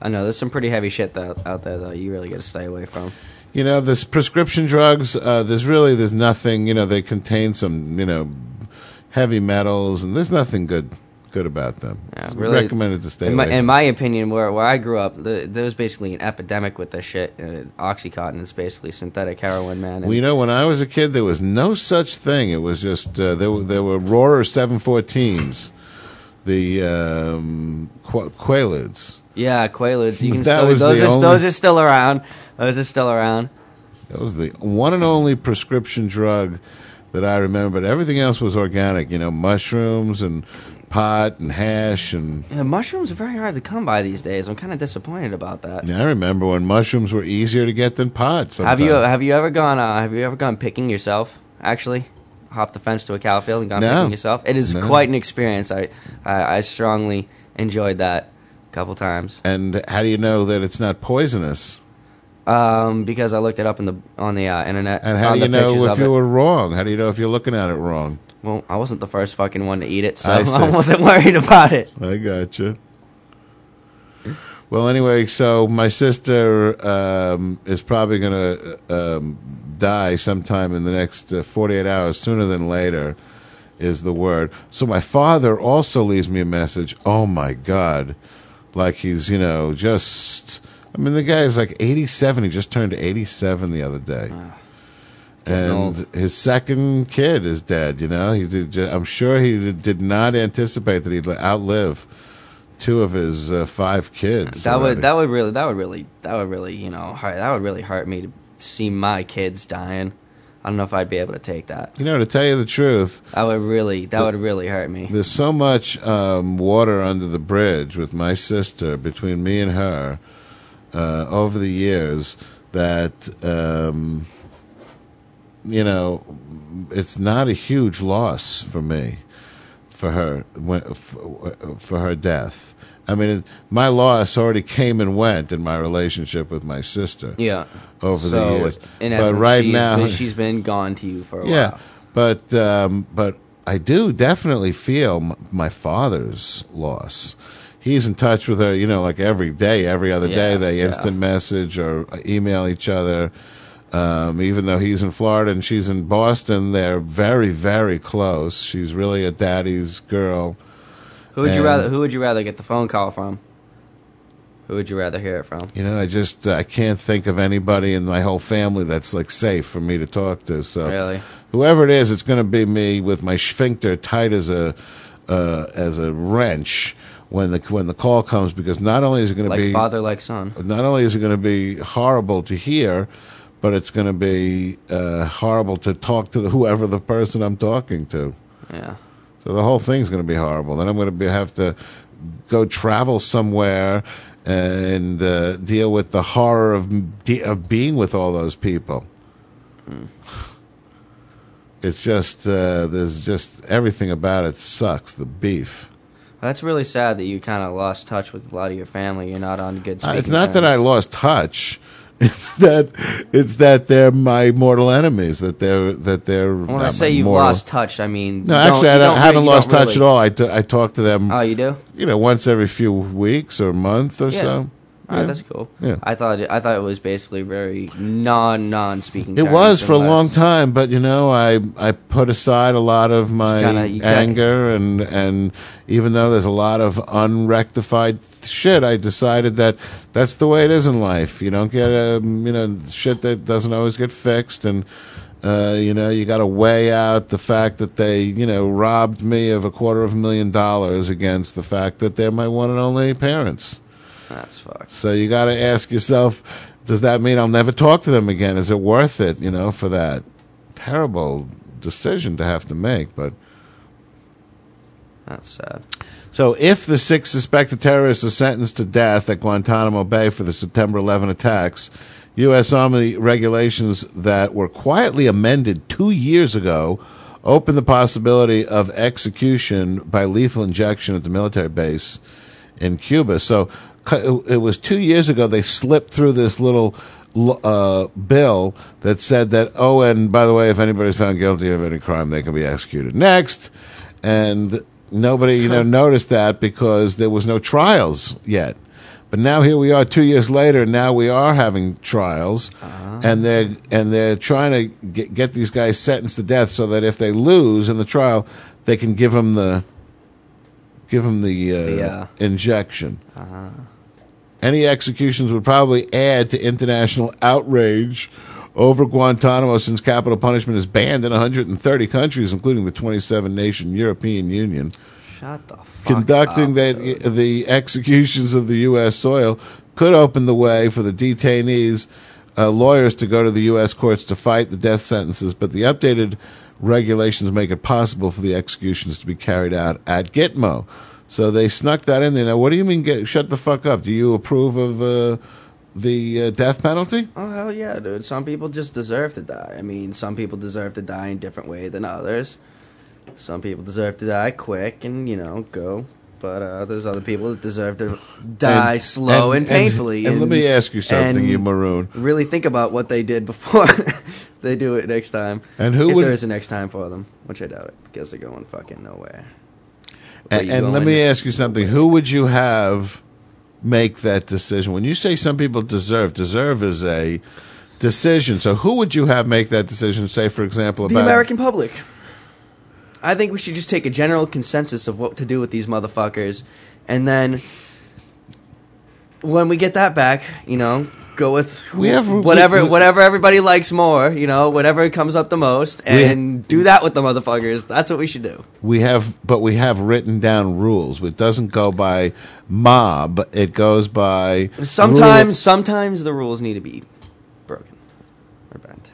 I know there's some pretty heavy shit that, out there that you really got to stay away from. You know, this prescription drugs. Uh, there's really there's nothing. You know, they contain some you know heavy metals, and there's nothing good good about them. Yeah, really. recommended to stay In my, away. in my opinion, where where I grew up, the, there was basically an epidemic with this shit. Uh, OxyContin is basically synthetic heroin, man. And Well, you know, when I was a kid, there was no such thing. It was just uh, there. Were, there were Rorer 714s, the um, Qu- Quaaludes. yeah, Quaaludes. You can That still, was those the are only- those are still around. Those are still around. That was the one and only prescription drug that I remember. But everything else was organic. You know, mushrooms and pot and hash and. Yeah, mushrooms are very hard to come by these days. I'm kind of disappointed about that. Yeah, I remember when mushrooms were easier to get than pot. Have you have you ever gone uh, have you ever gone picking yourself? Actually, hopped the fence to a cow field and gone No. picking yourself. It is No. quite an experience. I, I I strongly enjoyed that a couple times. And how do you know that it's not poisonous? Um, because I looked it up in the on the uh, internet. And how do you know if you it. were wrong? How do you know if you're looking at it wrong? Well, I wasn't the first fucking one to eat it, so I I, wasn't worried about it. I gotcha. Well, anyway, so my sister um, is probably going to um, die sometime in the next uh, 48 hours, sooner than later, is the word. So my father also leaves me a message. Oh, my God. Like he's, you know, just. I mean, the guy is like 87. He just turned 87 the other day. Getting and his second kid is dead. You know, he did. I'm sure he did not anticipate that he'd outlive two of his uh, five kids. That already. would that would really that would really that would really you know hurt, that would really hurt me to see my kids dying. I don't know if I'd be able to take that. You know, to tell you the truth, I would really that would really hurt me. there's so much um, water under the bridge with my sister between me and her uh, over the years that um, you know it's not a huge loss for me for her for, for her death. I mean, my loss already came and went in my relationship with my sister. Yeah. over so, the years. In but essence, right she's now, been, she's been gone to you for a yeah, while. but um, but I do definitely feel m- my father's loss. He's in touch with her, you know, like every day, every other day. Yeah, They yeah. instant message or email each other. Um, even though he's in Florida and she's in Boston, they're very, very close. She's really a daddy's girl. Who would you rather? Who would you rather get the phone call from? Who would you rather hear it from? You know, I just uh, I can't think of anybody in my whole family that's like safe for me to talk to. So Really? whoever it is, it's going to be me with my sphincter tight as a uh, as a wrench, when the when the call comes because not only is it going to Like be father, like son. not only is it going to be horrible to hear, but it's going to be uh, horrible to talk to the, whoever the person I'm talking to. Yeah. So the whole thing's going to be horrible. Then I'm going to be, have to go travel somewhere and uh, deal with the horror of de- of being with all those people. It's just uh, there's just everything about it sucks. The beef. That's really sad that you kind of lost touch with a lot of your family. You're not on good. Uh, it's not that. I lost touch. It's that it's that they're my mortal enemies. That they're that they're. When I say you've mortal- lost touch, I mean No, actually, I, don't, I haven't really- lost touch really- at all. I, t- I talk to them. Oh, you do? You know, once every few weeks or month or Yeah. so. All right, Yeah. that's cool. Yeah. I thought it, I thought it was basically very non non speaking. It was for a long time, but you know, I I put aside a lot of my you gotta- anger, and and even though there's a lot of unrectified shit, I decided that that's the way it is in life. You don't get a you know shit that doesn't always get fixed, and uh, you know you got to weigh out the fact that they you know robbed me of a quarter of a million dollars against the fact that they're my one and only parents. That's fucked. So you got to ask yourself, does that mean I'll never talk to them again? Is it worth it, you know, for that terrible decision to have to make? But That's sad. so if the six suspected terrorists are sentenced to death at Guantanamo Bay for the September 11 attacks, U.S. Army regulations that were quietly amended two years ago open the possibility of execution by lethal injection at the military base in Cuba. So it was two years ago they slipped through this little uh, bill that said that, oh, and by the way, if anybody's found guilty of any crime, they can be executed. Next. And nobody, you know, noticed that because there was no trials yet. But now here we are, two years later. Now we are having trials, and they're and they're trying to get, get these guys sentenced to death, so that if they lose in the trial, they can give them the give them the, uh, The, uh, injection. Any executions would probably add to international outrage over Guantanamo, since capital punishment is banned in 130 countries, including the 27 nation European Union Shut the fuck conducting up, that dude. the executions of the U.S. soil could open the way for the detainees' uh, lawyers to go to the U.S. courts to fight the death sentences, but the updated regulations make it possible for the executions to be carried out at Gitmo. So they snuck that in there. Now, what do you mean? Get, shut the fuck up. Do you approve of uh, the uh, death penalty? Oh hell yeah, dude! Some people just deserve to die. I mean, some people deserve to die in different way than others. Some people deserve to die quick and you know go, but uh, there's other people that deserve to die And- slow and, and- painfully. and let me ask you something, and you maroon. Really think about what they did before they do it next time. And who if would- there is a next time for them, which I doubt it because they're going fucking nowhere. And, and let going? me ask you something. Who would you have make that decision? When you say some people deserve, deserve is a decision. So who would you have make that decision? Say, for example, The about American public. I think we should just take a general consensus of what to do with these motherfuckers, and then when we get that back, you know, go with We have- whatever we- whatever everybody likes more, you know, whatever comes up the most, We- and do that with the motherfuckers. That's what we should do. we have, but we have written down rules. It doesn't go by mob. It goes by Sometimes, sometimes the rules need to be broken or bent.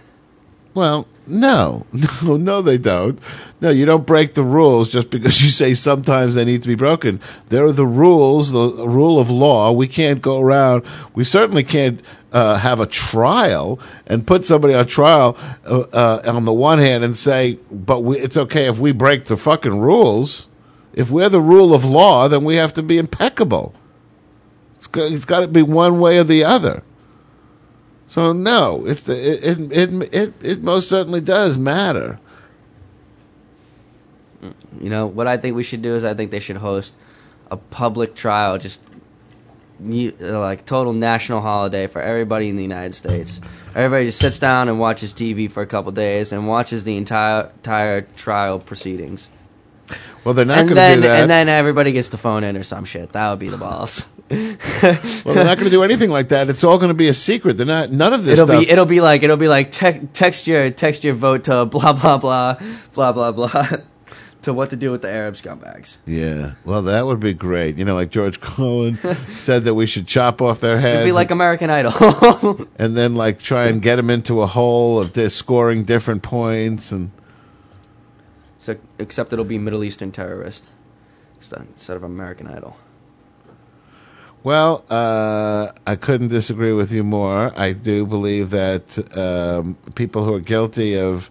Well, no, no, no, they don't. No, you don't break the rules just because you say sometimes they need to be broken. There are the rules, the rule of law. We can't go around. We certainly can't uh, have a trial and put somebody on trial uh, uh, on the one hand and say, but we, it's okay if we break the fucking rules. If we're the rule of law, then we have to be impeccable. It's got, it's got to be one way or the other. So no, it's the it it it it, it most certainly does matter. You know what I think we should do is I think they should host a public trial, just uh, like total national holiday for everybody in the United States. Everybody just sits down and watches TV for a couple days and watches the entire entire trial proceedings. Well, they're not going to do that. and then everybody gets to phone in or some shit. That would be the balls. Well, they're not going to do anything like that. It's all going to be a secret. They're not. None of this it'll stuff. be it'll be like it'll be like te- text your text your vote to blah blah blah blah blah blah. to what to do with the Arab scumbags. Yeah. Well, that would be great. You know, like George Cohen said that we should chop off their heads. It'd be like American Idol. and then like try and get them into a hole of this scoring different points and so, except it'll be Middle Eastern terrorist instead instead of American Idol. Well, uh, I couldn't disagree with you more. I do believe that um, people who are guilty of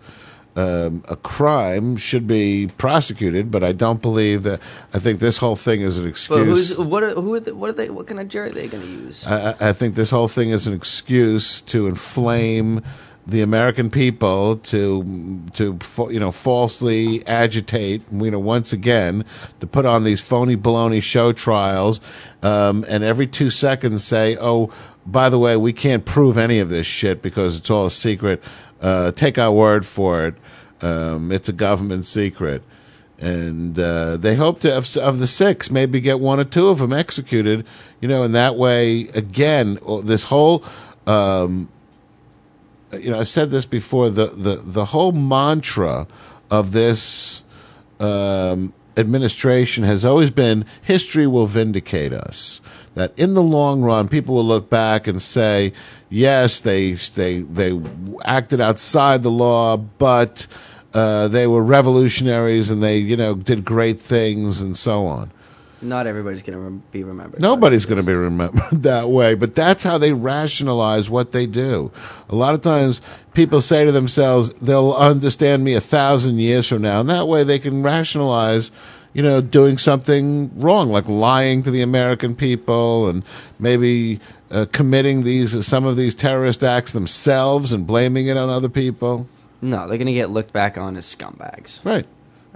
um, a crime should be prosecuted, but I don't believe that. I think this whole thing is an But excuse. who's what? Are, who are they, what are they? What kind of jury are they going to use? I, I I think this whole thing is an excuse to inflame the American people to to you know falsely agitate you know once again to put on these phony baloney show trials um, and every two seconds say oh by the way we can't prove any of this shit because it's all a secret. Uh, take our word for it. Um, it's a government secret. And uh, they hope to of, of the six maybe get one or two of them executed you know and that way again this whole um, you know, I've said this before. The the the whole mantra of this um, administration has always been: history will vindicate us. That in the long run, people will look back and say, yes, they they they acted outside the law, but uh, they were revolutionaries and they you know did great things and so on. Not everybody's going to rem- be remembered. Nobody's going to be remembered that way, but that's how they rationalize what they do. A lot of times people say to themselves, they'll understand me a thousand years from now, and that way they can rationalize, you know, doing something wrong, like lying to the American people and maybe uh, committing these, some of these terrorist acts themselves and blaming it on other people. No, they're going to get looked back on as scumbags. Right.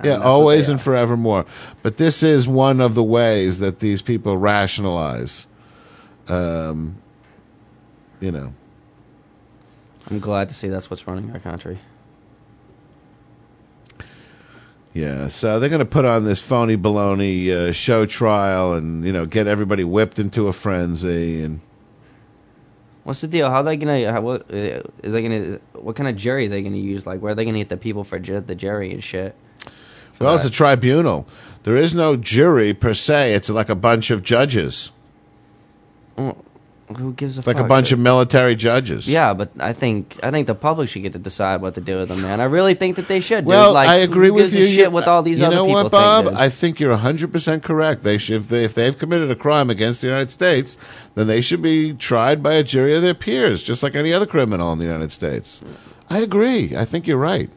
Yeah, always and forevermore. But this is one of the ways that these people rationalize. Um, you know, I'm glad to see that's what's running our country. yeah. So they're going to put on this phony baloney uh, show trial, and you know, get everybody whipped into a frenzy. And What's the deal? How are they gonna? How, what uh, they gonna? What kind of jury are they gonna use? Like, where are they gonna get the people for ju- the jury and shit? Well, it's a tribunal. There is no jury per se. It's like a bunch of judges, Who gives a like fuck? a bunch of military judges. Yeah, but I think I think the public should get to decide what to do with them, man. I really think that they should. dude. Well, like, I agree with you. Shit, what all these you other know people what, Bob? think. I think you're 100 percent correct. They should, if, they, if they've committed a crime against the United States, then they should be tried by a jury of their peers, just like any other criminal in the United States. I agree. I think you're right.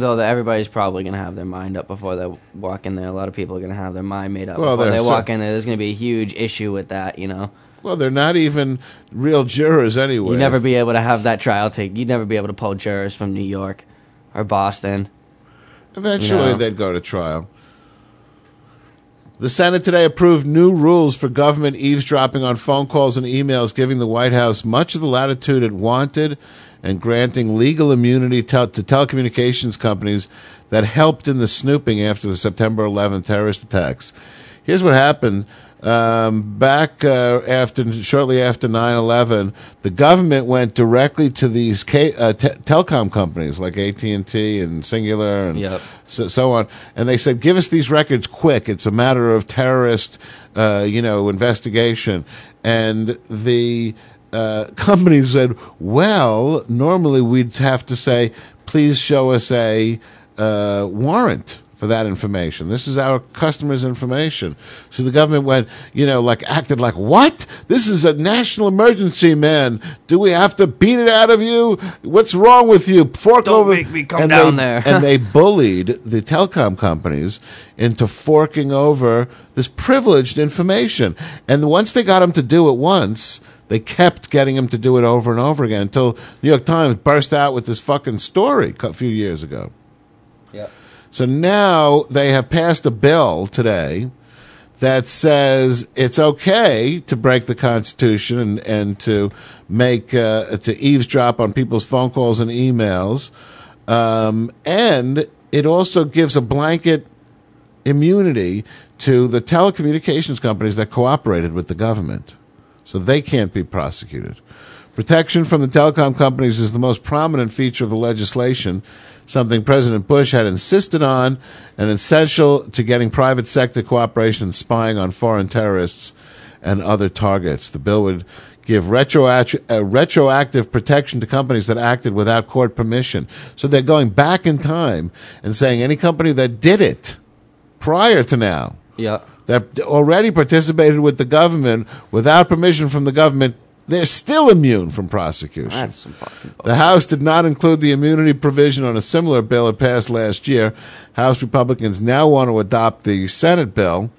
Though that everybody's probably gonna have their mind up before they walk in there. A lot of people are gonna have their mind made up Well, before they walk so- in there. There's gonna be a huge issue with that, you know. Well, they're not even real jurors anyway. You'd never be able to have that trial take. You'd never be able to pull jurors from New York or Boston. Eventually, they'd go to trial. The Senate today approved new rules for government eavesdropping on phone calls and emails, giving the White House much of the latitude it wanted and granting legal immunity to, to telecommunications companies that helped in the snooping after the September 11 terrorist attacks. Here's what happened. Um, back uh, after, shortly after 9/11, the government went directly to these ca- uh, te- telecom companies like AT and T and Cingular and Yep. so, so on. And they said, "Give us these records quick. It's a matter of terrorist, uh, you know, investigation." And the uh, companies said, "Well, normally we'd have to say, please show us a uh, warrant." For that information, this is our customers' information. So the government went, you know, like acted like, what? This is a national emergency, man. Do we have to beat it out of you? What's wrong with you? Fork Don't over. make me come And down they- there. and they bullied the telecom companies into forking over this privileged information. And once they got them to do it once, they kept getting him to do it over and over again until New York Times burst out with this fucking story a few years ago. Yep. So now they have passed a bill today that says it's okay to break the Constitution and, and to make uh, to eavesdrop on people's phone calls and emails, um, and it also gives a blanket immunity to the telecommunications companies that cooperated with the government, so they can't be prosecuted. Protection from the telecom companies is the most prominent feature of the legislation, something President Bush had insisted on and essential to getting private sector cooperation and spying on foreign terrorists and other targets. The bill would give uh, retroactive protection to companies that acted without court permission. So they're going back in time and saying any company that did it prior to now Yeah. That already participated with the government without permission from the government, they're still immune from prosecution. That's some fucking. The House did not include the immunity provision on a similar bill it passed last year. House Republicans now want to adopt the Senate bill,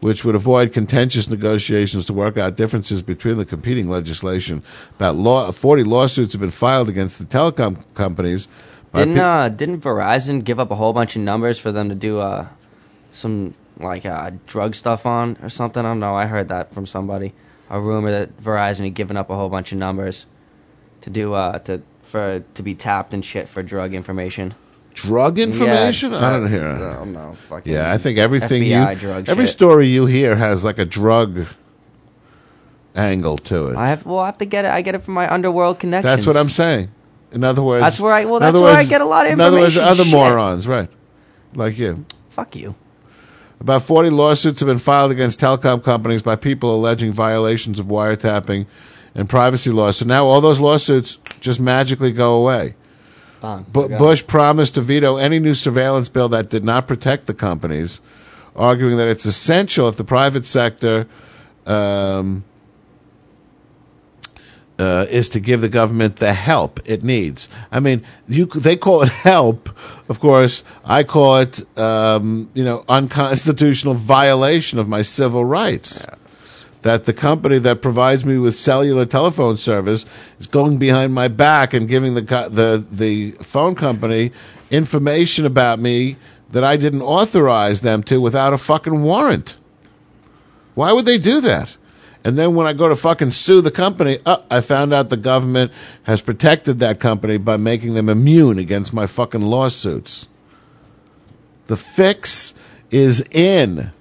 which would avoid contentious negotiations to work out differences between the competing legislation. About law, 40 lawsuits have been filed against the telecom companies. Didn't pe- uh didn't Verizon give up a whole bunch of numbers for them to do uh some like uh drug stuff on or something? I don't know. I heard that from somebody. A rumor that Verizon had given up a whole bunch of numbers to do uh to for to be tapped and shit for drug information. drug information? Yeah, I don't hear. I don't know. Fucking Yeah, I think everything FBI you drug every shit. story you hear has like a drug angle to it. I have well, I have to get it. I get it from my underworld connections. That's what I'm saying. In other words, That's where I- well, that's other where I get a lot of information. In other words, information, other shit. morons, right? Like you. Fuck you. About 40 lawsuits have been filed against telecom companies by people alleging violations of wiretapping and privacy laws. So now all those lawsuits just magically go away. Bush promised to veto any new surveillance bill that did not protect the companies, arguing that it's essential if the private sector um, uh, is to give the government the help it needs. I mean, you they call it help. Of course, I call it um, you know unconstitutional violation of my civil rights. That the company that provides me with cellular telephone service is going behind my back and giving the the the phone company information about me that I didn't authorize them to without a fucking warrant. Why would they do that? And then when I go to fucking sue the company, uh, I found out the government has protected that company by making them immune against my fucking lawsuits. The fix is in.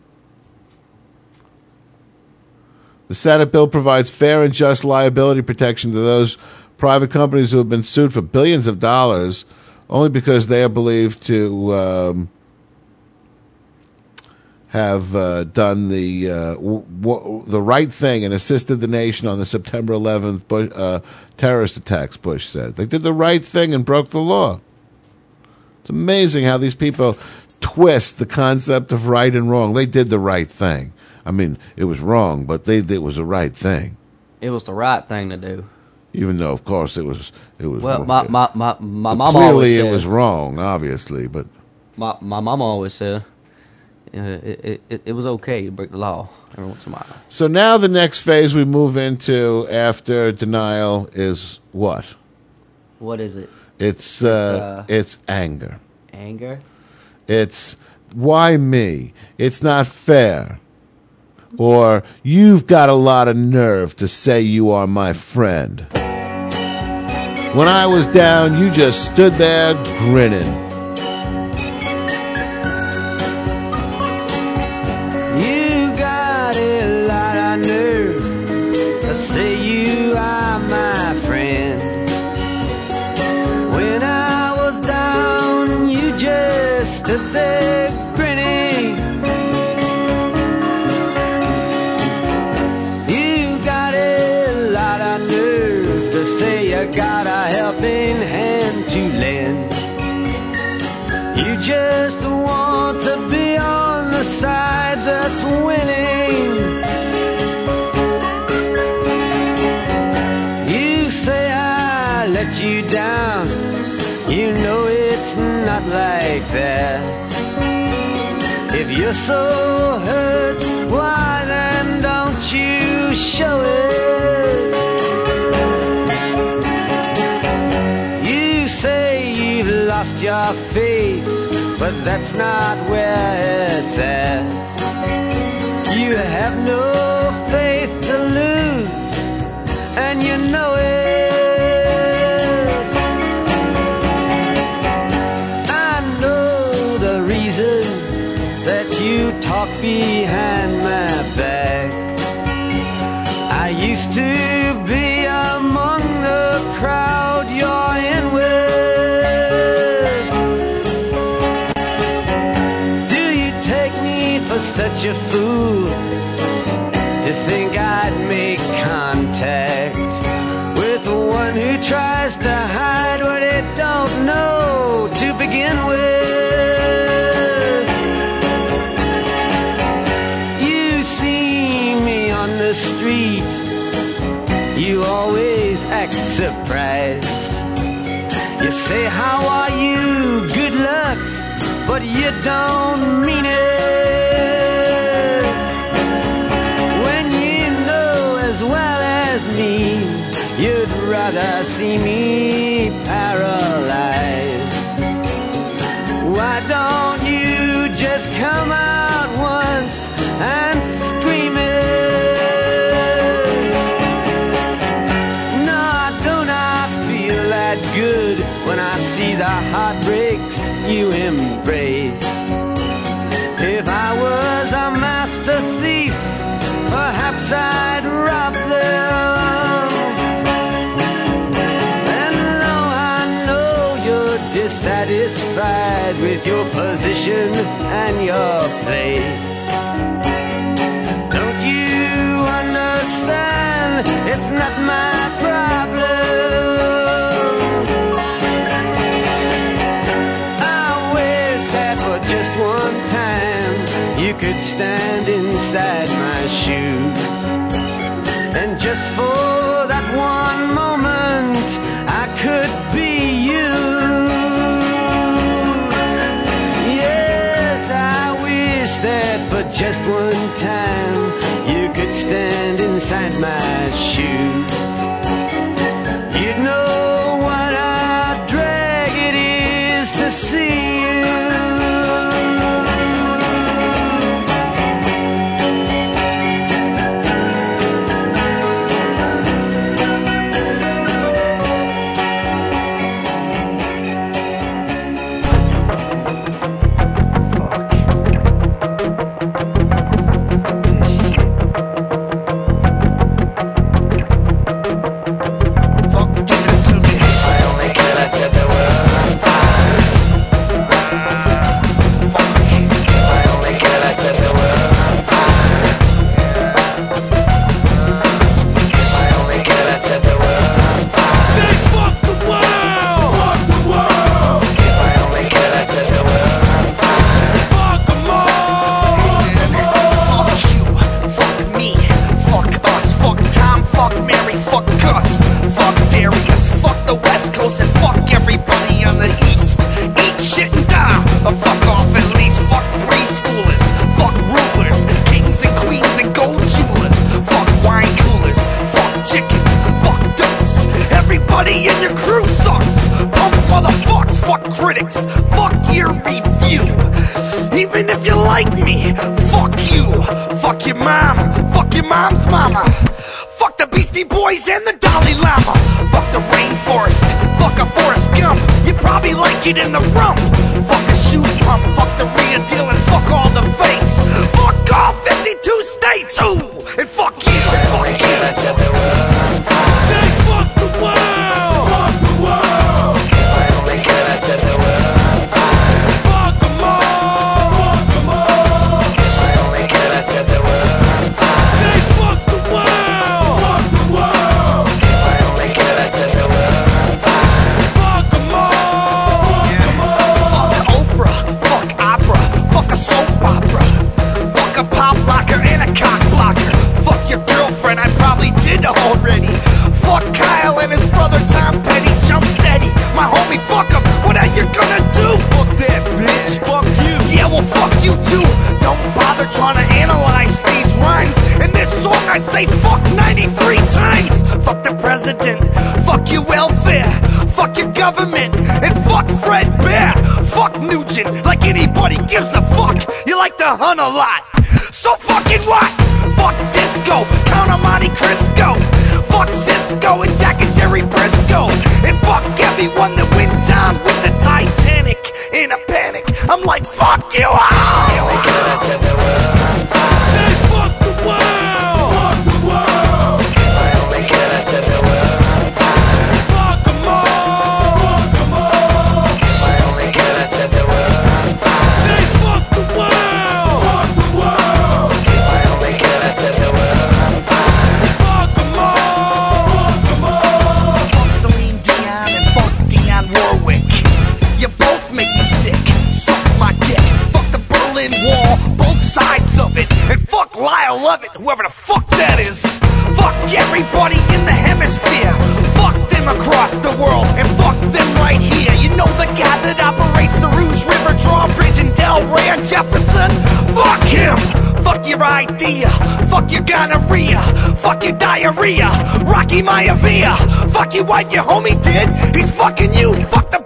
The Senate bill provides fair and just liability protection to those private companies who have been sued for billions of dollars only because they are believed to um, have uh, done the uh, w- w- the right thing and assisted the nation on the September 11th Bush, uh, terrorist attacks. Bush said they did the right thing and broke the law. It's amazing how these people twist the concept of right and wrong. They did the right thing. I mean, it was wrong, but they it was the right thing. It was the right thing to do. Even though, of course, it was it was. Well, wrong. my my my my mom clearly always it was wrong, obviously, but my my mom always said it, it it was okay to break the law every once in a while. So now the next phase we move into after denial is what? What is it? It's uh, it's anger. Anger. It's why me? It's not fair. Or you've got a lot of nerve to say you are my friend. When I was down, you just stood there grinning. You're so hurt, why then don't you show it? You say you've lost your faith, but that's not where it's at. You have no faith to lose, and you know it. behind my back. I used to be among the crowd. Say, How are you? Good luck, but you don't mean it. When you know as well as me, you'd rather see me. position and your place. Don't you understand? It's not my problem. I wish that for just one time you could stand inside my shoes. And just for that one just one time you could stand inside my shoes. gives a fuck? You like to hunt a lot. Diarrhea, Rocky Maivia, fuck your wife, your homie did, he's fucking you, fuck the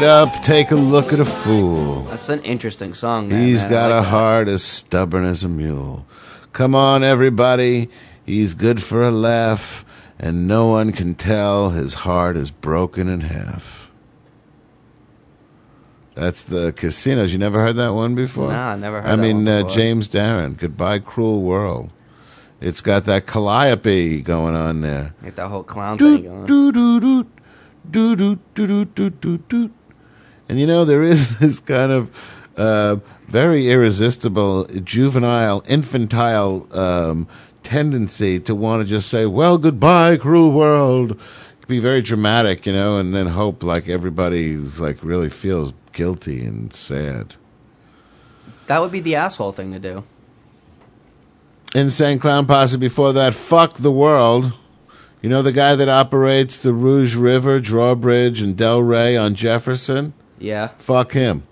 right up, take a look at a fool. That's an interesting song. Man. He's man, got like a that. heart as stubborn as a mule. Come on, everybody, he's good for a laugh, and no one can tell his heart is broken in half. That's the casinos. You never heard that one before? Nah, I never heard. I mean, uh, James Darren, "Goodbye Cruel World." It's got that calliope going on there. Get that whole clown doot, thing going. Doot, doot, doot. Do do do do do do do. And you know, there is this kind of uh, very irresistible, juvenile, infantile um, tendency to want to just say, well, goodbye, cruel world. Be very dramatic, you know, and then hope like everybody's like really feels guilty and sad. That would be the asshole thing to do. Insane Clown Posse before that, fuck the world. You know the guy that operates the Rouge River, Drawbridge, and Delray on Jefferson? Yeah. Fuck him.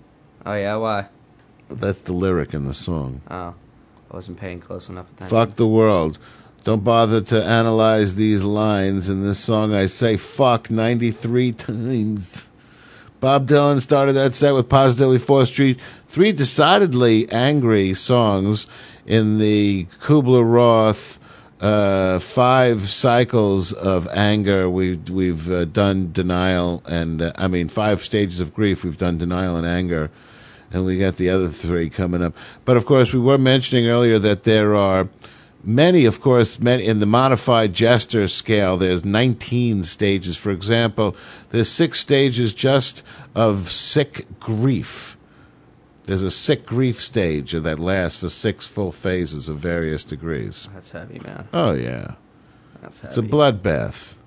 Oh yeah. Why? That's the lyric in the song. Oh, I wasn't paying close enough attention. Fuck the world. Don't bother to analyze these lines. In this song, I say fuck 93 times. Bob Dylan started that set with Positively 4th Street. Three decidedly angry songs in the Kubler Ross uh, five cycles of anger. We've, we've uh, done denial and, uh, I mean, five stages of grief. We've done denial and anger. And we got the other three coming up. But of course, we were mentioning earlier that there are many, of course, many, in the modified Jester scale, there's 19 stages. For example, there's six stages just of sick grief. There's a sick grief stage that lasts for six full phases of various degrees. That's heavy, man. Oh, yeah. That's heavy. It's a bloodbath.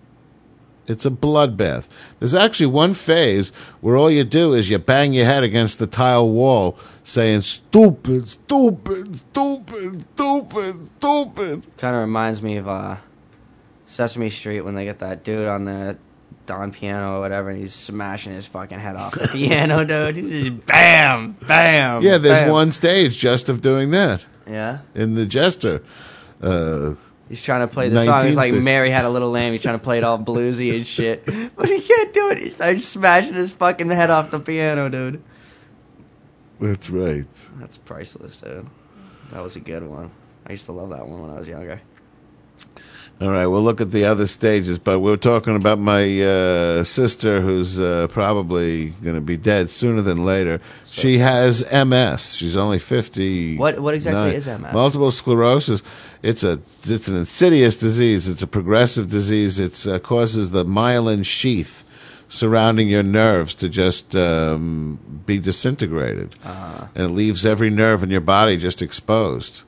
It's a bloodbath. There's actually one phase where all you do is you bang your head against the tile wall saying, stupid, stupid, stupid, stupid, stupid. Kind of reminds me of uh, Sesame Street when they get that dude on the Don piano or whatever, and he's smashing his fucking head off the piano, dude. Just bam, bam. Yeah, there's bam. one stage just of doing that. Yeah. In the Jester. Uh, He's trying to play the song. He's like. Mary had a little lamb. He's trying to play it all bluesy and shit, but he can't do it. He starts smashing his fucking head off the piano, dude. That's right. That's priceless, dude. That was a good one. I used to love that one when I was younger. All right, we'll look at the other stages, but we're talking about my uh, sister who's uh, probably going to be dead sooner than later. she has MS. She's only 50. What- what exactly is MS? Multiple sclerosis. It's a it's an insidious disease. It's a progressive disease. It uh, causes the myelin sheath surrounding your nerves to just um, be disintegrated, Ah. and it leaves every nerve in your body just exposed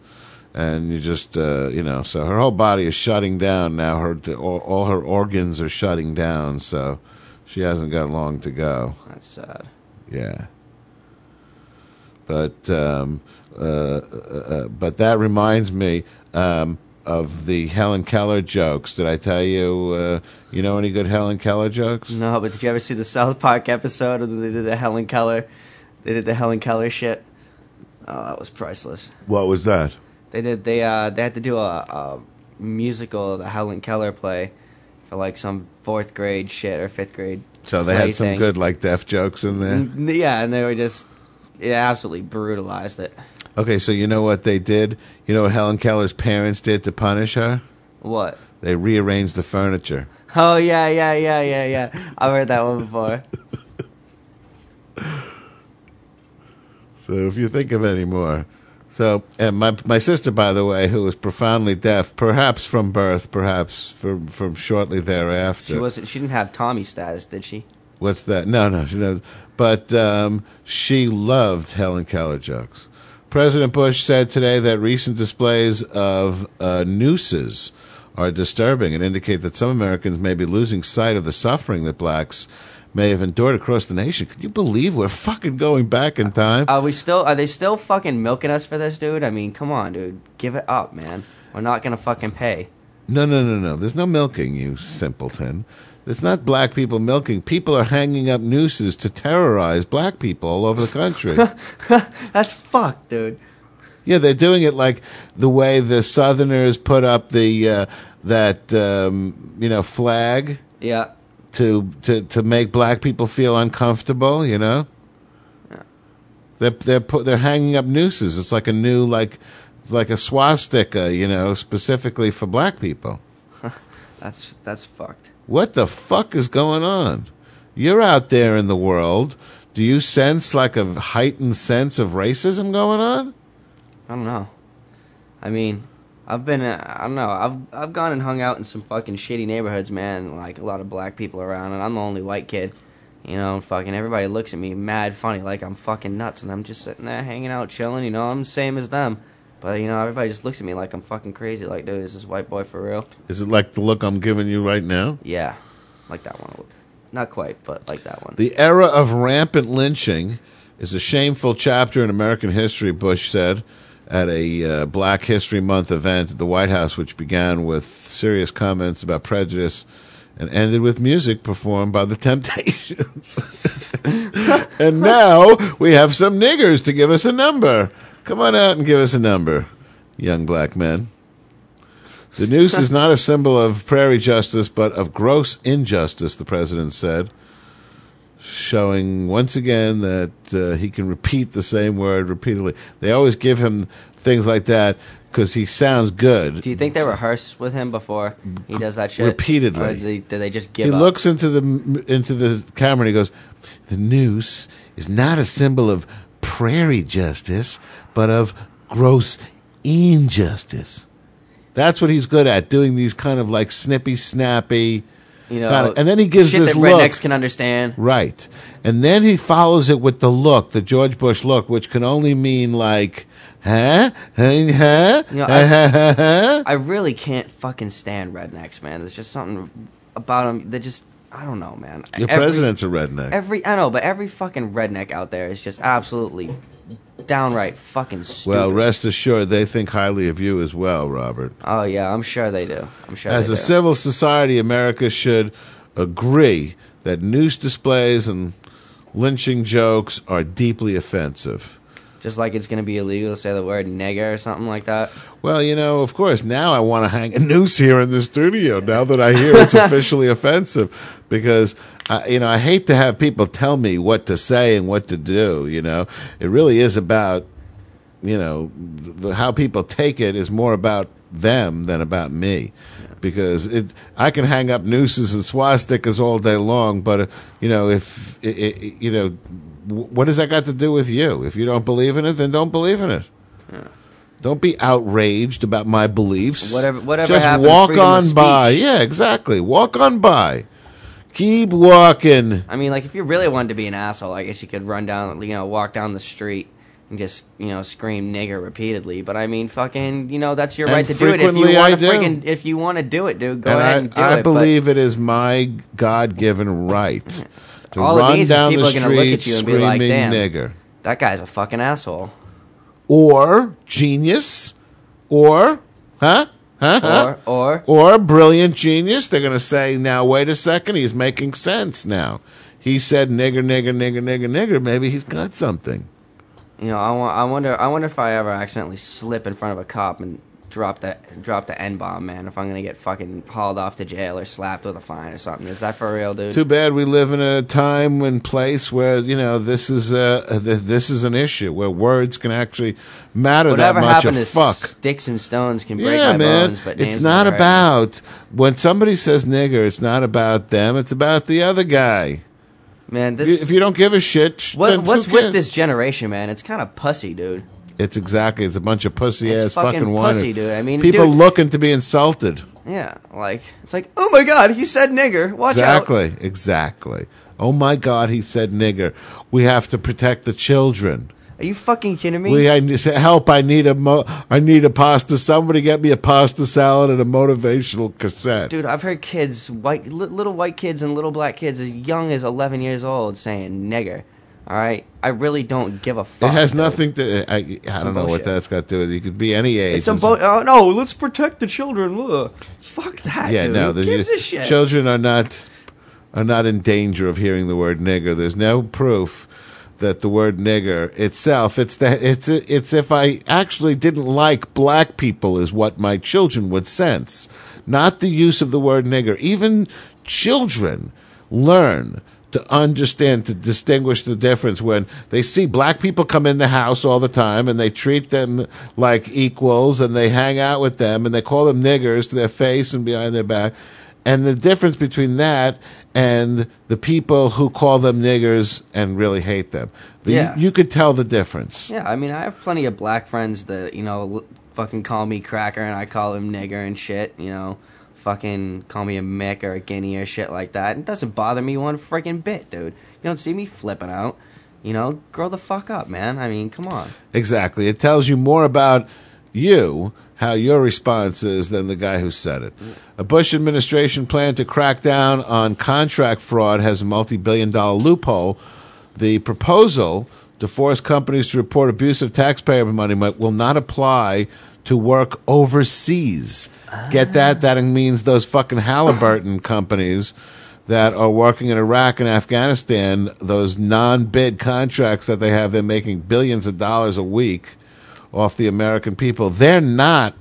and you just uh, you know so her whole body is shutting down now her all, all her organs are shutting down so she hasn't got long to go That's sad. yeah but um, uh, uh, uh, but that reminds me um, of the Helen Keller jokes did I tell you uh, you know any good Helen Keller jokes No, but did you ever see the South Park episode of they did the Helen Keller? They did the Helen Keller shit. Oh, that was priceless. what was that They did. They uh, they had to do a, a musical, the Helen Keller play, for like some fourth grade shit or fifth grade. so they had some thing. good like deaf jokes in there Mm, Yeah, and they were just yeah, absolutely brutalized it. okay so you know what they did you know what Helen Keller's parents did to punish her What? They rearranged the furniture. Oh yeah, yeah, yeah, yeah, yeah. I've heard that one before. So if you think of any more. So, and my my sister, by the way, who was profoundly deaf, perhaps from birth, perhaps from from shortly thereafter. She wasn't. She didn't have Tommy status, did she? What's that? No, no, she knows. But um, she loved Helen Keller jokes. President Bush said today that recent displays of uh, nooses are disturbing and indicate that some Americans may be losing sight of the suffering that blacks may have endured across the nation. Can you believe we're fucking going back in time? Are we still? Are they still fucking milking us for this, dude? I mean, come on, dude. Give it up, man. We're not gonna fucking pay. No, no, no, no. There's no milking, you simpleton. It's not black people milking. People are hanging up nooses to terrorize black people all over the country. That's fucked, dude. yeah, they're doing it like the way the Southerners put up the uh, that um, you know flag Yeah. To to to make black people feel uncomfortable. You know, yeah. they're they're put, they're hanging up nooses. It's like a new like like a swastika. You know, specifically for black people. That's that's fucked. What the fuck is going on? You're out there in the world. Do you sense like a heightened sense of racism going on? I don't know. I mean, I've been. Uh, I don't know. I've I've gone and hung out in some fucking shitty neighborhoods, man. Like a lot of black people around, and I'm the only white kid. You know, fucking everybody looks at me mad funny, like I'm fucking nuts, and I'm just sitting there hanging out, chilling. You know, I'm the same as them. But you know, everybody just looks at me like I'm fucking crazy. Like, dude, is this white boy for real? Is it like the look I'm giving you right now? Yeah, like that one. Not quite, but like that one. The era of rampant lynching is a shameful chapter in American history, Bush said at a uh, Black History Month event at the White House, which began with serious comments about prejudice and ended with music performed by the Temptations. and now we have some niggers to give us a number. Come on out and give us a number, young black men. The noose is not a symbol of prairie justice, but of gross injustice, the president said, showing once again that uh, he can repeat the same word repeatedly. They always give him things like that because he sounds good. Do you think they rehearse with him before he does that shit? Repeatedly. Or do they, they just give he up? looks into the into the camera and he goes, "The noose is not a symbol of prairie justice, but of gross injustice." That's what he's good at, doing these kind of like snippy, snappy, You know, and then he gives shit this that look. rednecks can understand. Right. And then he follows it with the look, the George Bush look, which can only mean like, huh? Huh? Huh? You know, Huh? Huh? Huh? Huh? I really can't fucking stand rednecks, man. There's just something about them. that just, I don't know, man. Your Every- president's a redneck. Every, I know, but every fucking redneck out there is just absolutely downright fucking stupid. Well, rest assured, they think highly of you as well, Robert. oh yeah, I'm sure they do. I'm sure As a do. civil society, America should agree that noose displays and lynching jokes are deeply offensive. Just like it's gonna be illegal to say the word nigger or something like that. Well, you know, of course, now I want to hang a noose here in the studio now that I hear it's officially offensive because, I, you know, I hate to have people tell me what to say and what to do, you know. It really is about, you know, the, how people take it is more about them than about me. Because it, I can hang up nooses and swastikas all day long, but uh, you know, if i i you know, what does that got to do with you? If you don't believe in it, then don't believe in it. Don't be outraged about my beliefs. Whatever- whatever Just walk on by. Yeah, exactly. Walk on by. Keep walking. I mean, like if you really wanted to be an asshole, I guess you could run down, you know, walk down the street and just, you know, scream nigger repeatedly. But I mean, fucking, you know, that's your And right to do it. If you want to freaking, if you want to do it, dude, go and ahead I, and do I it. believe it is my God-given right to All it run down people the are gonna look at street you and be like, screaming nigger. that guy's a fucking asshole. or genius, or huh, huh, huh? Or- or brilliant genius. They're going to say, "Now wait a second, he's making sense now." He said, "Nigger, nigger, nigger, nigger, nigger." Maybe he's got something. You know, I, wa- I wonder, I wonder if I ever accidentally slip in front of a cop and drop that, drop the n bomb, man. If I'm gonna get fucking hauled off to jail or slapped with a fine or something, is that for real, dude? Too bad we live in a time and place where you know this is a this is an issue where words can actually matter Whatever that much. happened to fuck. sticks and stones can break yeah, my man. bones, but it's not never hurt me. about when somebody says nigger. It's not about them. It's about the other guy. Man, this if you don't give a shit, What, what's with this generation, man? It's kind of pussy, dude. It's exactly. It's a bunch of pussy It's ass fucking fucking pussy, dude. I mean, people dude- looking to be insulted. Yeah, like it's like, oh my god, he said nigger. Watch out. exactly. Exactly. Oh my God, he said nigger. We have to protect the children. Are you fucking kidding me? We I need help. I need a mo- I need a pasta. Somebody get me a pasta salad and a motivational cassette. Dude, I've heard kids, white, li- little white kids and little black kids as young as 11 years old saying nigger. All right, I really don't give a fuck. it has dude. nothing to. I, I don't know what that's got to do with it. You could be any age. It's a bo- oh, uh, no, let's protect the children. Ugh. Fuck that, yeah, dude. no. Who the- gives a shit? Children are not are not in danger of hearing the word nigger. There's no proof that the word nigger itself. It's that it's it's if I actually didn't like black people is what my children would sense, not the use of the word nigger. Even children learn to understand to distinguish the difference when they see black people come in the house all the time and they treat them like equals and they hang out with them and they call them niggers to their face and behind their back and the difference between that and the people who call them niggers and really hate them The- Yeah. you, could tell the difference Yeah, I mean, I have plenty of black friends that, you know, fucking call me cracker and I call him nigger and shit, you know. Fucking call me a Mick or a Guinea or shit like that. It doesn't bother me one freaking bit, dude. You don't see me flipping out. You know, grow the fuck up, man. I mean, come on. Exactly. It tells you more about you, how your response is, than the guy who said it. A Bush administration plan to crack down on contract fraud has a multi billion dollar loophole. The proposal to force companies to report abuse of taxpayer money will not apply to work overseas. Get that? That means those fucking Halliburton companies that are working in Iraq and Afghanistan, those non bid contracts that they have, they're making billions of dollars a week off the American people. They're not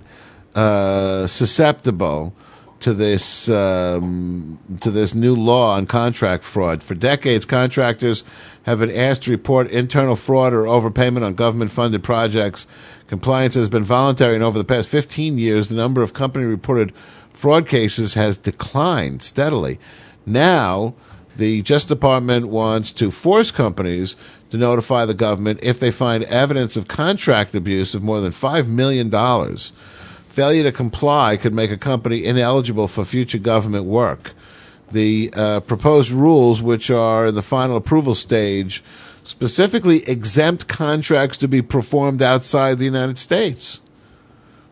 uh, susceptible to this um, to this new law on contract fraud. For decades, contractors have been asked to report internal fraud or overpayment on government-funded projects. Compliance has been voluntary, and over the past 15 years, the number of company-reported fraud cases has declined steadily. Now, the Justice Department wants to force companies to notify the government if they find evidence of contract abuse of more than $5 million. Failure to comply could make a company ineligible for future government work. The uh, proposed rules, which are in the final approval stage, specifically exempt contracts to be performed outside the United States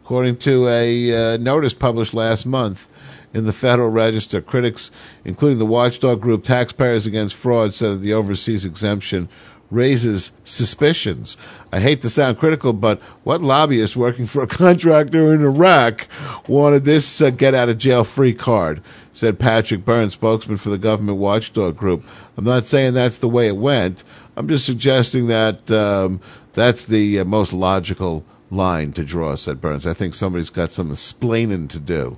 according to a uh, notice published last month in the Federal Register. Critics, including the watchdog group Taxpayers Against Fraud, said that the overseas exemption raises suspicions. I hate to sound critical, but what lobbyist working for a contractor in Iraq wanted this uh, get out of jail free card? Said Patrick Burns, spokesman for the government watchdog group. I'm not saying that's the way it went. I'm just suggesting that um, that's the uh, most logical line to draw, said Burns. I think somebody's got some explaining to do.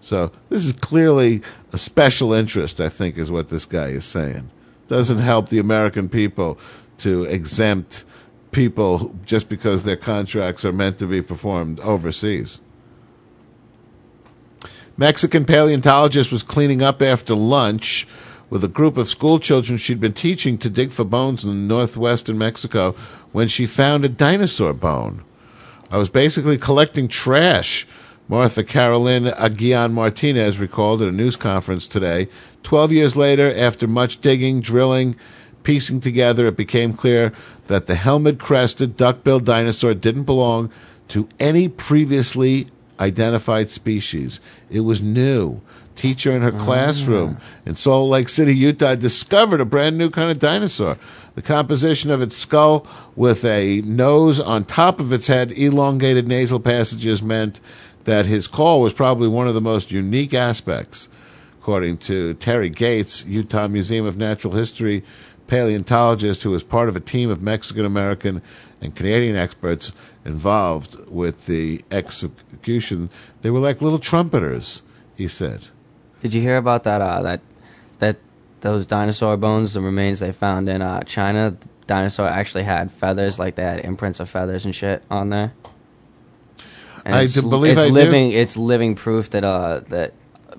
So this is clearly a special interest, I think, is what this guy is saying. Doesn't help the American people to exempt people just because their contracts are meant to be performed overseas. Mexican paleontologist was cleaning up after lunch with a group of school children she'd been teaching to dig for bones in northwestern Mexico when she found a dinosaur bone. I was basically collecting trash, Martha Carolyn Aguillon Martinez recalled at a news conference today. Twelve years later, after much digging, drilling, piecing together, it became clear that the helmet crested duck billed dinosaur didn't belong to any previously identified species. It was new. Teacher in her ah. classroom in Salt Lake City, Utah, discovered a brand new kind of dinosaur. The composition of its skull with a nose on top of its head, elongated nasal passages meant that his call was probably one of the most unique aspects. According to Terry Gates, Utah Museum of Natural History paleontologist who was part of a team of Mexican American and Canadian experts involved with the execution, they were like little trumpeters, he said. Did you hear about that? Uh, that that those dinosaur bones, the remains they found in uh, China. The dinosaur actually had feathers, like they had imprints of feathers and shit on there. And I it's, believe it's I do. living. It's living proof that uh that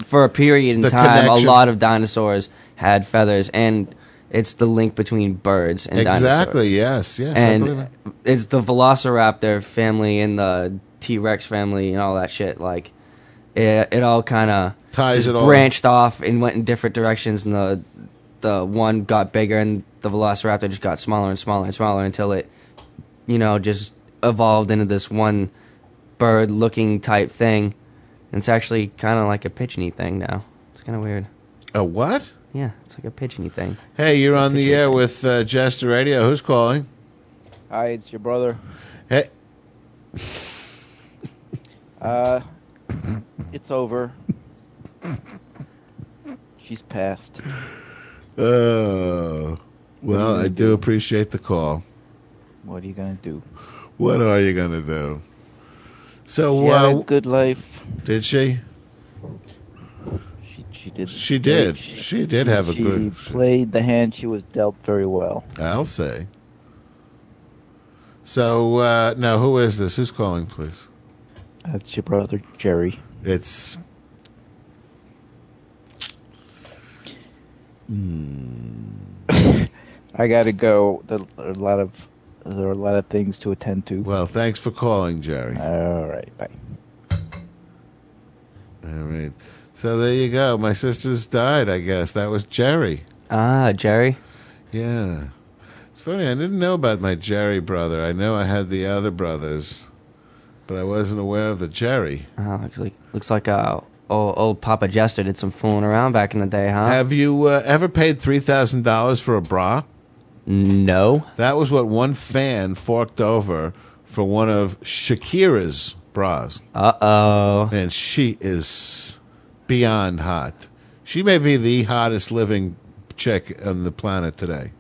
for a period in The time, connection. a lot of dinosaurs had feathers, and it's the link between birds and Exactly, dinosaurs. yes, yes, I believe And it's the Velociraptor family and the T Rex family and all that shit. Like it, it all kind of Ties it all. branched off and went in different directions, and the the one got bigger, and the Velociraptor just got smaller and smaller and smaller until it, you know, just evolved into this one bird-looking type thing. And it's actually kind of like a pigeony thing now. It's kind of weird. A what? Yeah, it's like a pigeony thing. Hey, you're on the air with uh, Jester Radio. Who's calling? Hi, it's your brother. Hey. Uh, it's over. She's passed. Oh. Well, I do appreciate the call. What are you gonna do? What are you going to do? So, She had uh, a good life. did she? She, she did. She did. She, She did have a she good- played the hand she was dealt very well. I'll say. So, uh, now who is this? Who's calling, please? That's your brother Jerry. It's. I gotta go. There are a lot of there are a lot of things to attend to. Well, thanks for calling, Jerry. All right, bye. All right. So there you go. My sister's died, I guess. That was Jerry. Ah, Jerry. Yeah. It's funny. I didn't know about my Jerry brother. I know I had the other brothers, but I wasn't aware of the Jerry. Uh, looks like looks like uh, old, old Papa Jester did some fooling around back in the day, huh? Have you uh, ever paid three thousand dollars for a bra? No. That was what one fan forked over for one of Shakira's bras. Uh oh. And she is beyond hot. She may be the hottest living chick on the planet today.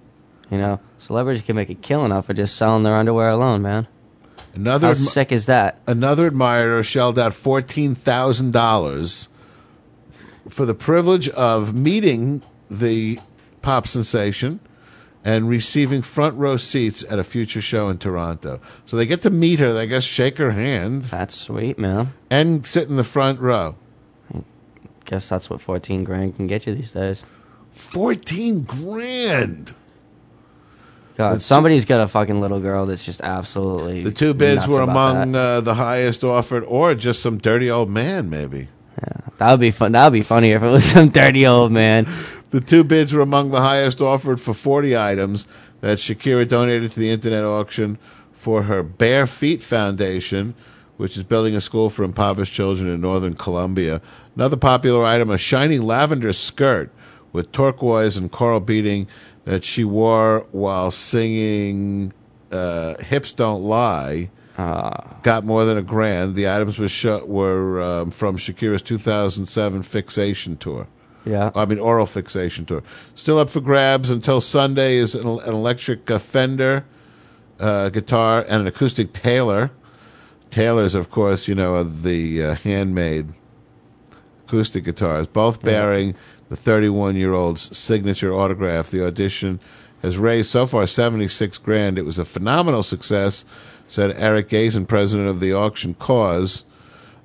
You know, celebrities can make a killing off of just selling their underwear alone, man. Another How admi- sick is that? Another admirer shelled out fourteen thousand dollars for the privilege of meeting the pop sensation and receiving front row seats at a future show in Toronto. So they get to meet her, I guess shake her hand. That's sweet, man. And sit in the front row. Guess that's what fourteen grand can get you these days. Fourteen grand. God, somebody's got a fucking little girl that's just absolutely. The two bids were among uh, the highest offered, or just some dirty old man, maybe. Yeah, that would be fun. That would be funny if it was some dirty old man. The two bids were among the highest offered for 40 items that Shakira donated to the internet auction for her Bare Feet Foundation, which is building a school for impoverished children in northern Colombia. Another popular item, a shiny lavender skirt with turquoise and coral beading that she wore while singing uh, "Hips Don't Lie." got more than a grand. The items were sh- were um, from Shakira's 2007 Fixation tour. Yeah. I mean oral fixation tour. Still up for grabs until Sunday is an, an electric uh, Fender uh, guitar and an acoustic Taylor. Taylors, of course, you know, the uh, handmade acoustic guitars, both bearing the 31 year old's signature autograph. The audition has raised so far 76 grand. It was a phenomenal success, said Eric Gazen, president of the auction cause.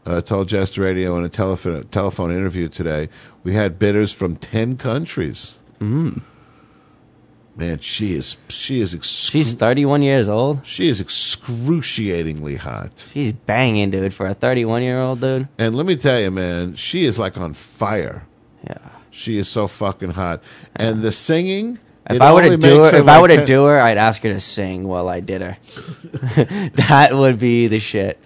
Uh, told Jester Radio in a telephone telephone interview today. We had bidders from ten countries. Mm. Man, she is she is excru- She's 31 years old. she is excruciatingly hot. She's banging, dude, for a 31 year old dude. And let me tell you, man, she is like on fire. Yeah. She is so fucking hot. And the singing. If I were to do her, if like I were to do her, I'd ask her to sing while I did her. that would be the shit.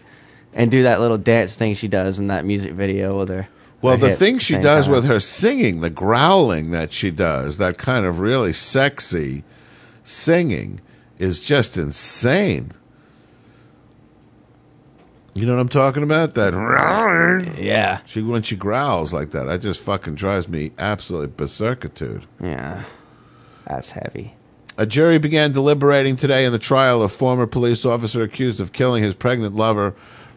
And do that little dance thing she does in that music video with her. Well, the thing the she does time. with her singing, the growling that she does, that kind of really sexy singing, is just insane. You know what I'm talking about? That yeah. She when she growls like that, that just fucking drives me absolutely berserkitude. Yeah, that's heavy. A jury began deliberating today in the trial of former police officer accused of killing his pregnant lover,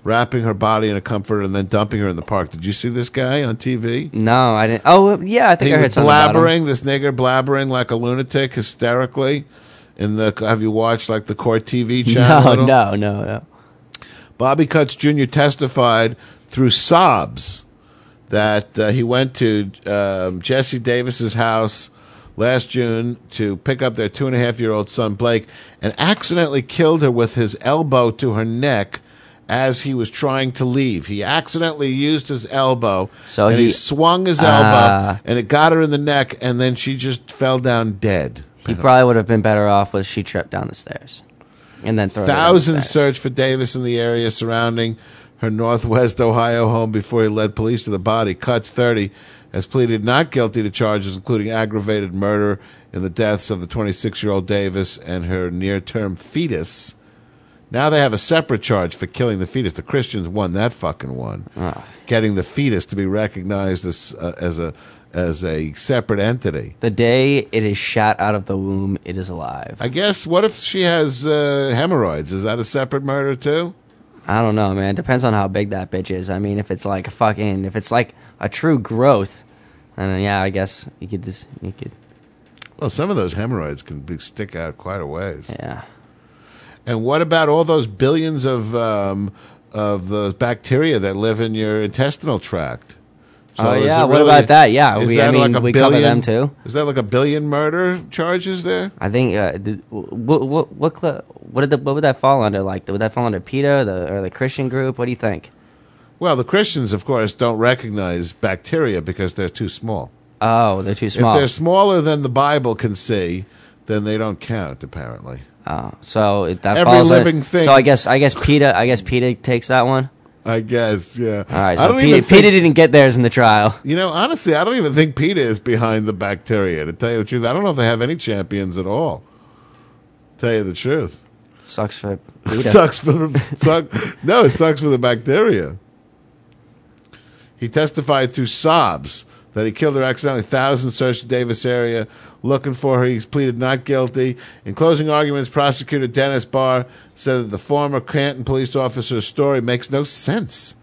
wrapping her body in a comforter and then dumping her in the park. Did you see this guy on TV? No, I didn't. Oh, yeah, I think he I heard something blabbering. This nigger blabbering like a lunatic, hysterically. In the have you watched like the court TV channel? No, no, no, no. Bobby Cutts Jr. testified through sobs that uh, he went to um, Jessie Davis's house last June to pick up their two and a half year old son Blake and accidentally killed her with his elbow to her neck as he was trying to leave. He accidentally used his elbow, So and he, he- swung his elbow, uh, and it got her in the neck, and then she just fell down dead. He probably would have been better off if she tripped down the stairs, and then down the Thousands searched for Davis in the area surrounding her Northwest Ohio home before he led police to the body. Cutts 30 has pleaded not guilty to charges including aggravated murder in the deaths of the 26 year old Davis and her near term fetus. Now they have a separate charge for killing the fetus. The Christians won that fucking one, Ah. getting the fetus to be recognized as uh, as a as a separate entity. The day it is shot out of the womb, it is alive. I guess. What if she has uh, hemorrhoids? Is that a separate murder too? I don't know, man. Depends on how big that bitch is. I mean, if it's like a fucking, if it's like a true growth, then yeah, I guess you could just, you could. Well, some of those hemorrhoids can be, stick out quite a ways. Yeah. And what about all those billions of um, of those bacteria that live in your intestinal tract? Oh, is yeah, what about that? Yeah, we- that I mean, a we cover them, too. Is that like a billion murder charges there? I think uh, did, what what what what did the, what would that fall under? Like, would that fall under PETA the or the Christian group? What do you think? Well, the Christians, of course, don't recognize bacteria because they're too small. Oh, they're too small. If they're smaller than the Bible can see, then they don't count. Apparently. Oh, so it, that Every falls living thing- So I guess I guess PETA I guess PETA takes that one. I guess, yeah. All right, I so don't PETA, even PETA think- didn't get theirs in the trial. You know, honestly, I don't even think PETA is behind the bacteria. To tell you the truth, I don't know if they have any champions at all. Tell you the truth, Sucks for PETA. sucks for the suck. No, it sucks for the bacteria. He testified through sobs that he killed her accidentally. Thousands searched the Davis area looking for her. He pleaded not guilty. In closing arguments, prosecutor Dennis Barr said that the former Canton police officer's story makes no sense.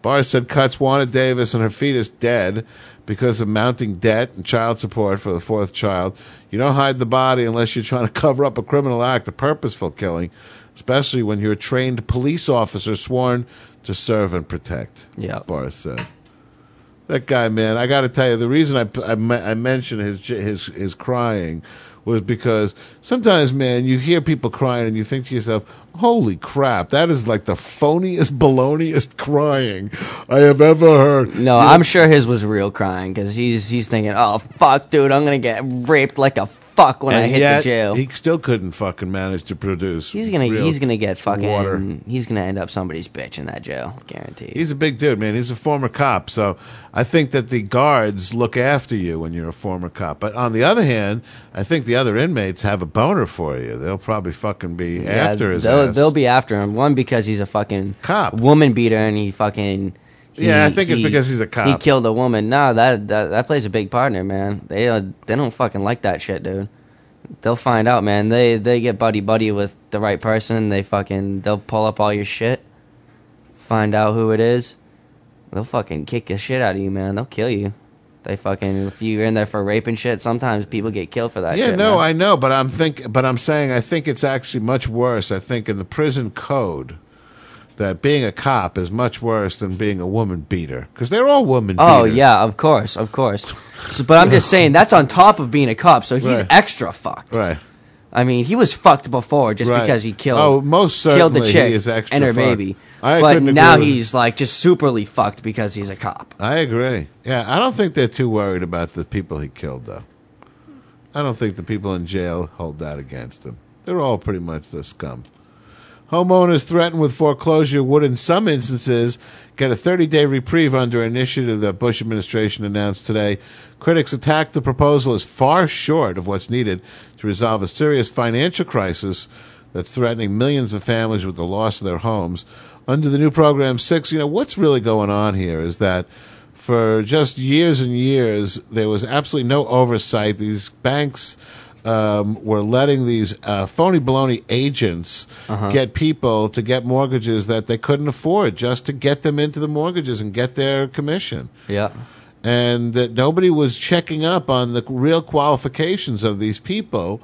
Barr said Cutts wanted Davis and her fetus dead because of mounting debt and child support for the fourth child. You don't hide the body unless you're trying to cover up a criminal act, a purposeful killing, especially when you're a trained police officer sworn to serve and protect. Yeah. Barr said. That guy, man, I got to tell you, the reason I, I, I mentioned his, his, his crying was because sometimes, man, you hear people crying and you think to yourself, holy crap, that is like the phoniest, baloniest crying I have ever heard. No, You I'm sure his was real crying because he's he's thinking, oh fuck, dude, I'm gonna get raped like a fuck when I And hit yet, the jail. He still couldn't fucking manage to produce. He's gonna he's gonna get fucking water. he's gonna end up somebody's bitch in that jail, guaranteed. He's a big dude, man. He's a former cop, so I think that the guards look after you when you're a former cop. But on the other hand, I think the other inmates have a boner for you. They'll probably fucking be after his they'll, ass. they'll be after him. One because he's a fucking cop, woman beater, and he fucking. He- Yeah, I think it's because he's a cop. He killed a woman. No, that that that plays a big partner, man. They uh, they don't fucking like that shit, dude. They'll find out, man. They they get buddy buddy with the right person. They fucking they'll pull up all your shit, find out who it is. They'll fucking kick the shit out of you, man. They'll kill you. They fucking if you're in there for rape and shit. Sometimes people get killed for that. yeah, shit, no, man. I know, but I'm think, but I'm saying I think it's actually much worse. I think in the prison code that being a cop is much worse than being a woman beater because they're all woman Oh beaters. yeah, of course, of course. So, but I'm just saying that's on top of being a cop, so he's Right. extra fucked. Right. I mean, he was fucked before just Right. because he killed. Oh, most killed the certainly chick he is extra and her fucked. baby. I but now he's like just superly fucked because he's a cop. I agree. Yeah, I don't think they're too worried about the people he killed, though. I don't think the people in jail hold that against him. They're all pretty much the scum. Homeowners threatened with foreclosure would, in some instances, get a 30 day reprieve under an initiative that Bush administration announced today. Critics attacked the proposal as far short of what's needed to resolve a serious financial crisis that's threatening millions of families with the loss of their homes. Under the new program six, you know, what's really going on here is that for just years and years, there was absolutely no oversight. These banks um, were letting these uh, phony baloney agents Uh-huh. get people to get mortgages that they couldn't afford just to get them into the mortgages and get their commission. Yeah. And that nobody was checking up on the real qualifications of these people.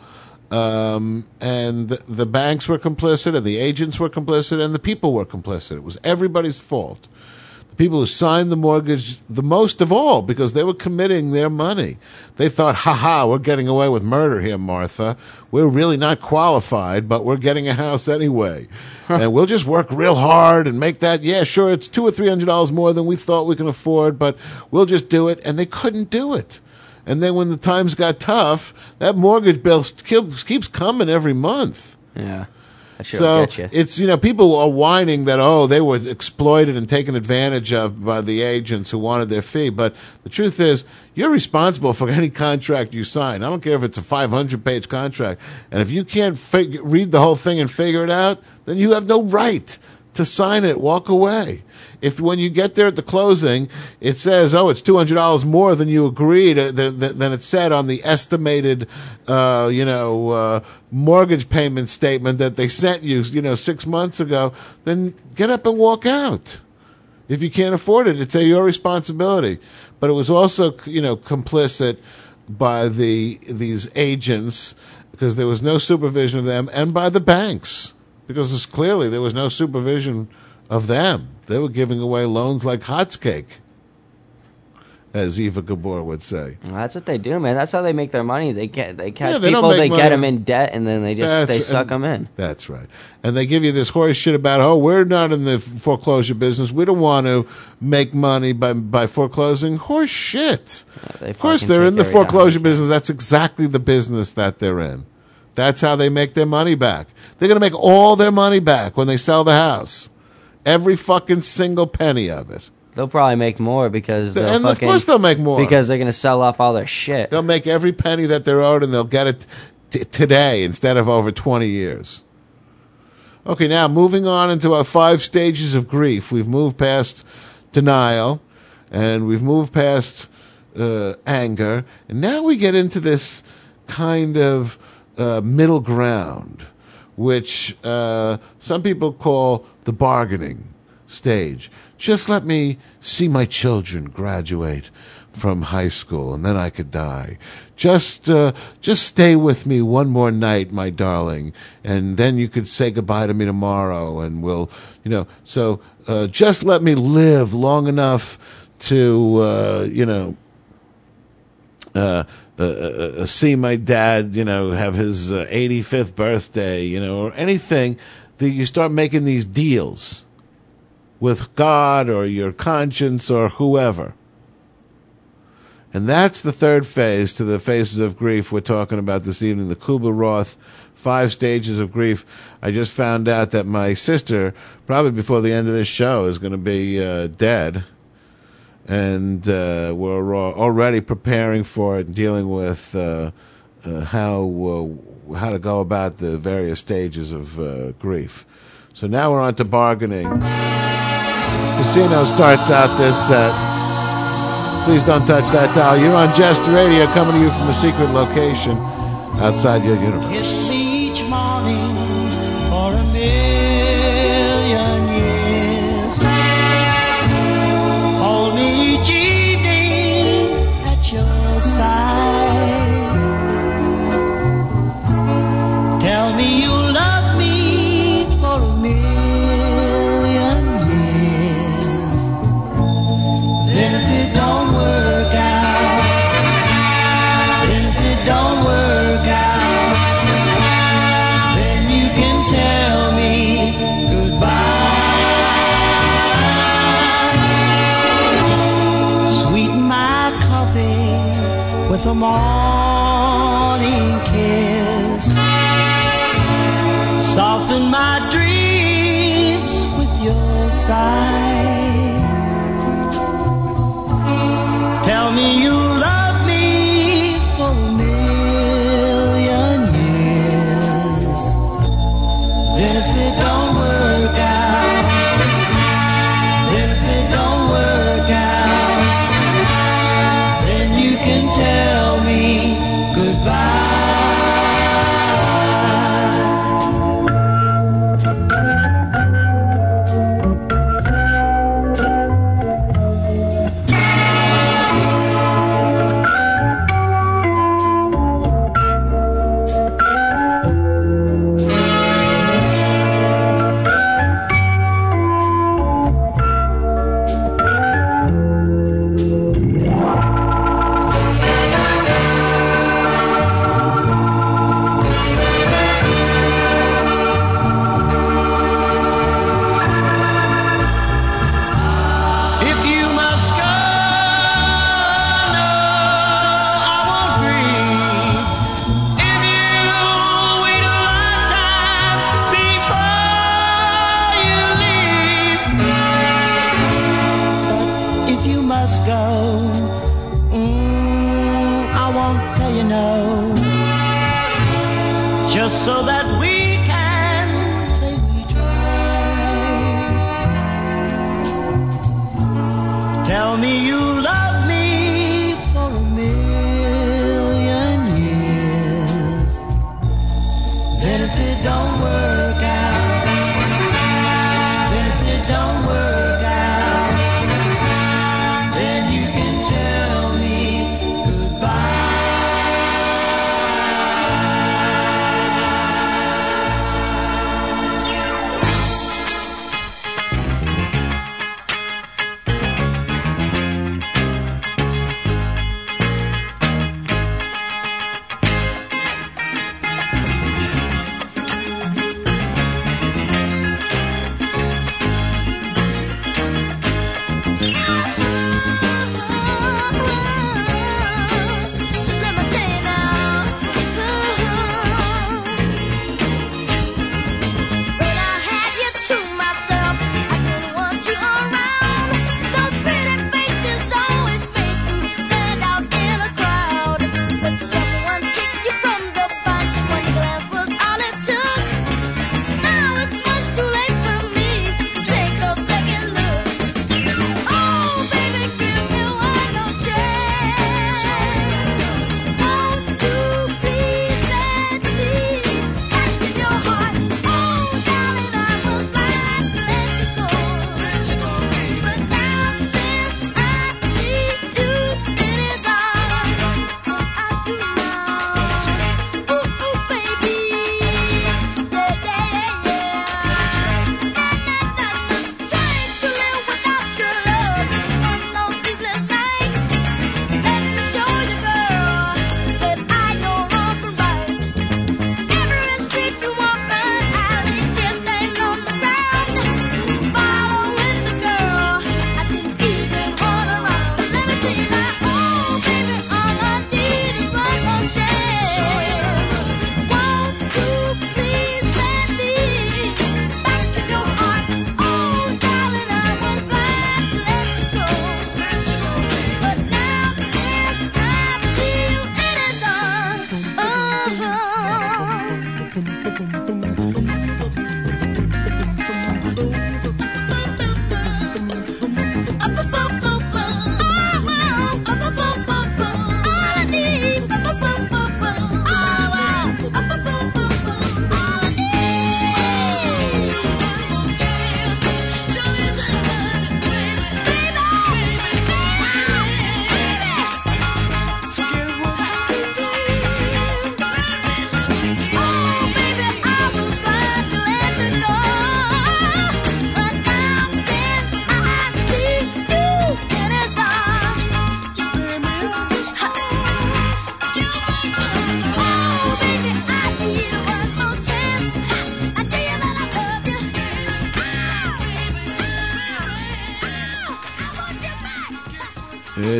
Um, and the, the banks were complicit, and the agents were complicit, and the people were complicit. It was everybody's fault people who signed the mortgage the most of all because they were committing their money. They thought, ha ha, we're getting away with murder here, Martha. We're really not qualified, but we're getting a house anyway. and we'll just work real hard and make that, yeah, sure, it's two or three hundred dollars more than we thought we can afford, but we'll just do it. And they couldn't do it. And then when the times got tough, that mortgage bill keeps keeps coming every month. Yeah. Shit'll So you. it's you know people are whining that oh they were exploited and taken advantage of by the agents who wanted their fee, but the truth is you're responsible for any contract you sign. I don't care if it's a 500 page contract, and if you can't fig- read the whole thing and figure it out, then you have no right to sign it. Walk away. If when you get there at the closing, it says, "Oh, it's two hundred dollars more than you agreed," uh, than, than it said on the estimated, uh, you know, uh, mortgage payment statement that they sent you, you know, six months ago, then get up and walk out. If you can't afford it, it's a, your responsibility. But it was also, you know, complicit by the these agents because there was no supervision of them, and by the banks because it's clearly there was no supervision of them. They were giving away loans like hot's cake, as Eva Gabor would say. Well, that's what they do, man. That's how they make their money. They get they catch Yeah, they people, they get them in debt, and then they just That's- they suck and- them in. That's right. And they give you this horse shit about, oh, we're not in the foreclosure business. We don't want to make money by by foreclosing. Horse shit. of course, they're in the foreclosure business. That's exactly the business that they're in. That's how they make their money back. They're going to make all their money back when they sell the house. Every fucking single penny of it. They'll probably make more because they'll And of course they'll make more. because they're gonna sell off all their shit. They'll make every penny that they're owed, and they'll get it t- today instead of over 20 years. Okay, now moving on into our five stages of grief. We've moved past denial, and we've moved past uh, anger, and now we get into this kind of uh, middle ground, which uh, some people call the bargaining stage. Just let me see my children graduate from high school, and then I could die. Just, uh, just stay with me one more night, my darling, and then you could say goodbye to me tomorrow, and we'll, you know. So, uh, just let me live long enough to, uh, you know, uh uh, uh, uh, see my dad, you know, have his uh, 85th birthday, you know, or anything, that you start making these deals with God or your conscience or whoever. And that's the third phase to the phases of grief we're talking about this evening, the Kubler Ross five stages of grief. I just found out that my sister, probably before the end of this show, is going to be uh, dead and uh, we're already preparing for it, dealing with uh, uh, how uh, how to go about the various stages of uh, grief. So now we're on to bargaining. Casino starts out this set. Please don't touch that dial. You're on Jest Radio, coming to you from a secret location outside your universe. Kiss me each morning.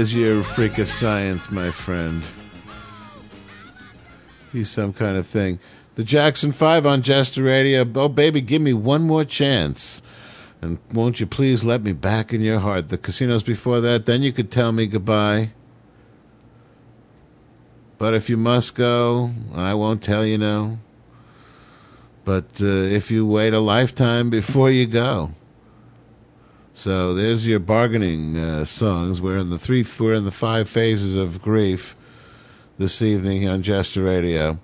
There's your freak of science, my friend. He's some kind of thing. The Jackson 5 on Jester Radio. Oh, baby, give me one more chance. And won't you please let me back in your heart? The casinos before that, then you could tell me goodbye. But if you must go, I won't tell you no. But uh, if you wait a lifetime before you go. So there's your bargaining uh, songs. We're in the three, we're in the five phases of grief this evening on Jester Radio.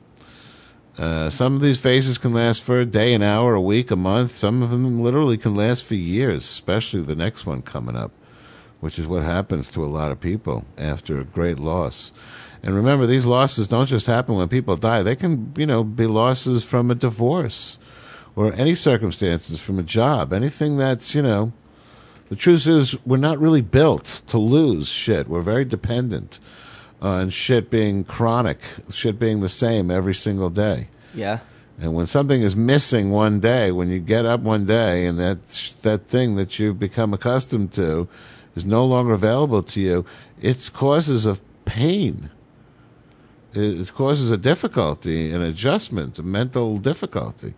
Uh, some of these phases can last for a day, an hour, a week, a month. Some of them literally can last for years, especially the next one coming up, which is what happens to a lot of people after a great loss. And remember, these losses don't just happen when people die. They can, you know, be losses from a divorce or any circumstances from a job, anything that's, you know, the truth is we're not really built to lose shit. We're very dependent uh, on shit being chronic, shit being the same every single day. Yeah. And when something is missing one day, when you get up one day and that that thing that you've become accustomed to is no longer available to you, it causes a pain. It it causes a difficulty, an adjustment, a mental difficulty.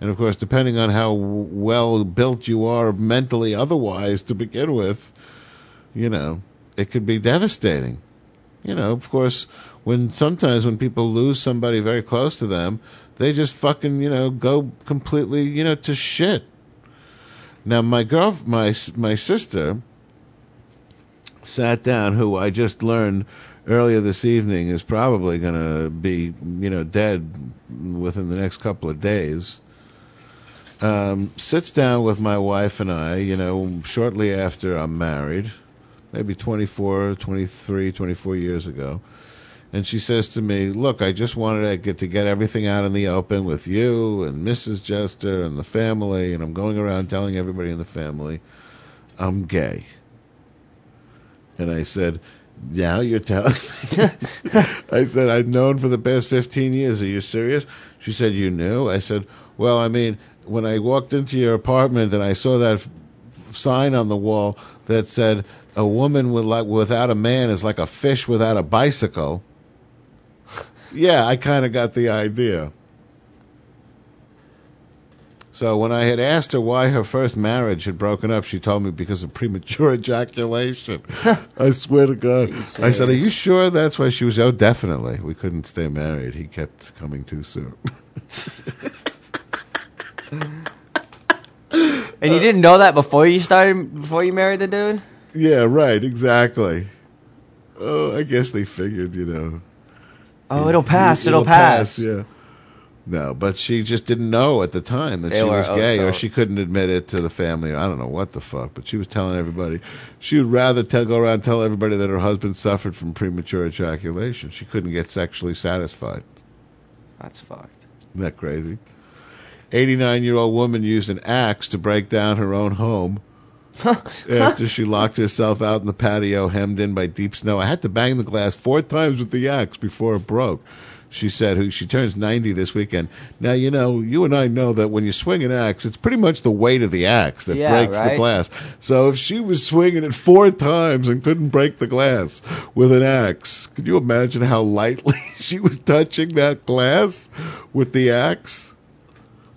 And of course, depending on how well built you are mentally otherwise to begin with, you know, it could be devastating. You know, of course, when sometimes when people lose somebody very close to them, they just fucking, you know, go completely, you know, to shit. Now, my girl, my my sister, sat down, who I just learned earlier this evening is probably going to be, you know, dead within the next couple of days. Um, sits down with my wife and I, you know, shortly after I'm married, maybe 24, 23, 24 years ago. And she says to me, Look, I just wanted to get, to get everything out in the open with you and Mrs. Jester and the family. And I'm going around telling everybody in the family I'm gay. And I said, Now you're telling me? I said, I've known for the past 15 years. Are you serious? She said, You knew? I said, Well, I mean, when I walked into your apartment and I saw that f- sign on the wall that said, A woman with like, without a man is like a fish without a bicycle. yeah, I kind of got the idea. So when I had asked her why her first marriage had broken up, she told me because of premature ejaculation. I swear to God. I said, "Are you sure that's why she was?" Oh, definitely. We couldn't stay married. He kept coming too soon. And you didn't know that before you started, before you married the dude? yeah, right. Exactly. Oh, I guess they figured, you know. Oh, it'll pass, it'll pass. Yeah. No, but she just didn't know at the time that They she was oh, gay, or she couldn't admit it to the family. I don't know what the fuck, but she was telling everybody. She would rather tell, go around and tell everybody that her husband suffered from premature ejaculation. She couldn't get sexually satisfied. That's fucked. Isn't that crazy? 89 year old woman used an axe to break down her own home after she locked herself out in the patio, hemmed in by deep snow. I had to bang the glass four times with the axe before it broke. She said, who she turns 90 this weekend. Now, you know, you and I know that when you swing an axe, it's pretty much the weight of the axe that Yeah, breaks the right? glass. So if she was swinging it four times and couldn't break the glass with an axe, could you imagine how lightly she was touching that glass with the axe?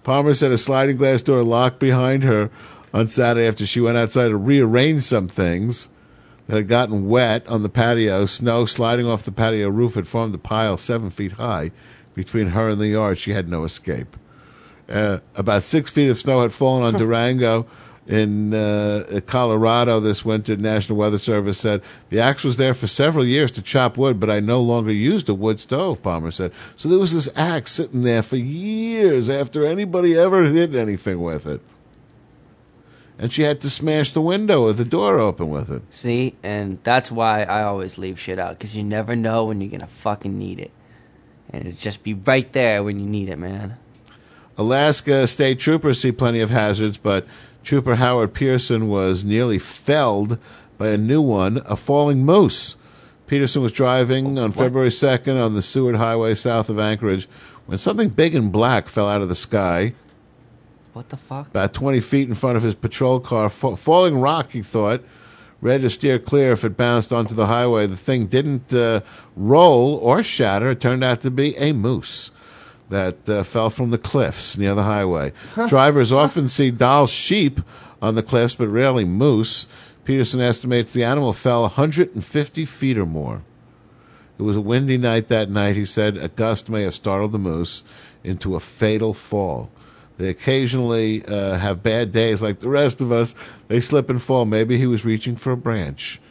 Palmer said a sliding glass door locked behind her on Saturday after she went outside to rearrange some things that had gotten wet on the patio. Snow sliding off the patio roof had formed a pile seven feet high between her and the yard. She had no escape. Uh, about six feet of snow had fallen on Durango in uh, Colorado this winter. National Weather Service said the axe was there for several years to chop wood, but I no longer used a wood stove. Palmer said so. There was this axe sitting there for years after anybody ever did anything with it, and she had to smash the window with the door open with it. See, and that's why I always leave shit out because you never know when you're gonna fucking need it, and it just be right there when you need it, man. Alaska state troopers see plenty of hazards, but Trooper Howard Peterson was nearly felled by a new one, a falling moose. Peterson was driving on February 2nd on the Seward Highway south of Anchorage when something big and black fell out of the sky. What the fuck? About 20 feet in front of his patrol car. Fa- falling rock, he thought. Ready to steer clear if it bounced onto the highway. The thing didn't uh, roll or shatter. It turned out to be a moose that uh, fell from the cliffs near the highway. Drivers often see Dall sheep on the cliffs, but rarely moose. Peterson estimates the animal fell 150 feet or more. It was a windy night that night, he said. A gust may have startled the moose into a fatal fall. They occasionally uh, have bad days like the rest of us. They slip and fall. Maybe he was reaching for a branch,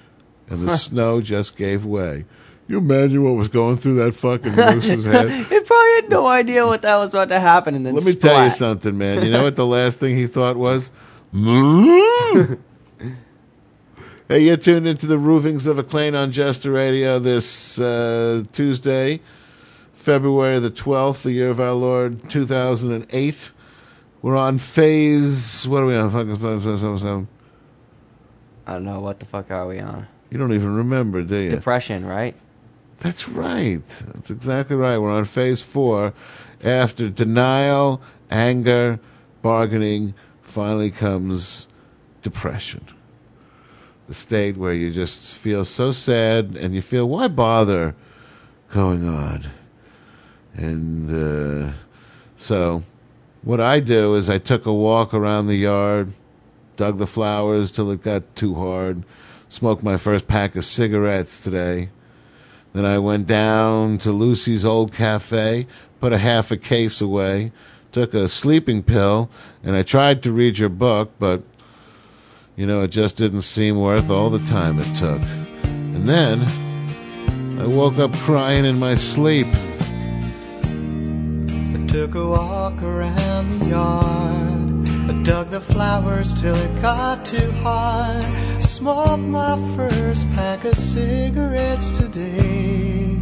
and the snow just gave way. You imagine what was going through that fucking moose's head? it probably had no idea what that was about to happen, and then Let me tell you something, man. You know what the last thing he thought was? "Moo." hey, you're tuned into the Ravings of a Clown on Jester Radio this uh, Tuesday, February the 12th, the year of our Lord, 2008. We're on phase. What are we on? Fucking- I don't know what the fuck are we on. You don't even remember, do you? Depression, right? That's right. That's exactly right. We're on phase four. After denial, anger, bargaining, finally comes depression. The state where you just feel so sad and you feel, why bother going on? And uh, so, what I do is I took a walk around the yard, dug the flowers till it got too hard, smoked my first pack of cigarettes today. Then I went down to Lucy's old cafe, put a half a case away, took a sleeping pill, and I tried to read your book, but you know, it just didn't seem worth all the time it took. And then I woke up crying in my sleep. I took a walk around the yard. I dug the flowers till it got too hard. Smoked my first pack of cigarettes today.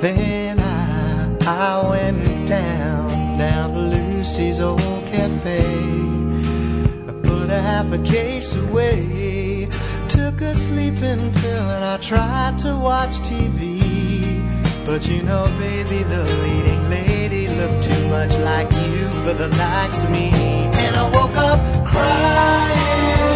Then I, I went down, down to Lucy's old cafe. I put a half a case away. Took a sleeping pill and I tried to watch TV. But you know, baby, the leading lady looked too much like you for the likes of me. And I woke up crying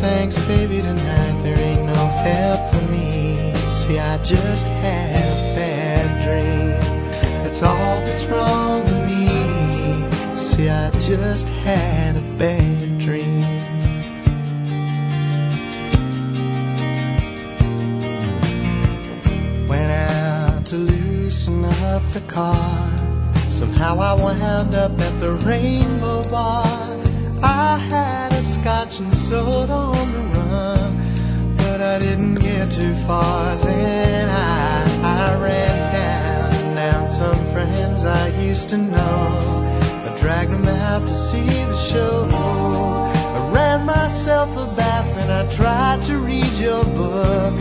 thanks, baby, tonight there ain't no help for me. See, I just had a bad dream. That's all that's wrong with me. See, I just had a bad dream. Went out to loosen up the car. Somehow I wound up at the Rainbow Bar. I had scotch and soda on the run, but I didn't get too far. Then I, I ran down and down some friends I used to know. I dragged them out to see the show. I ran myself a bath and I tried to read your book.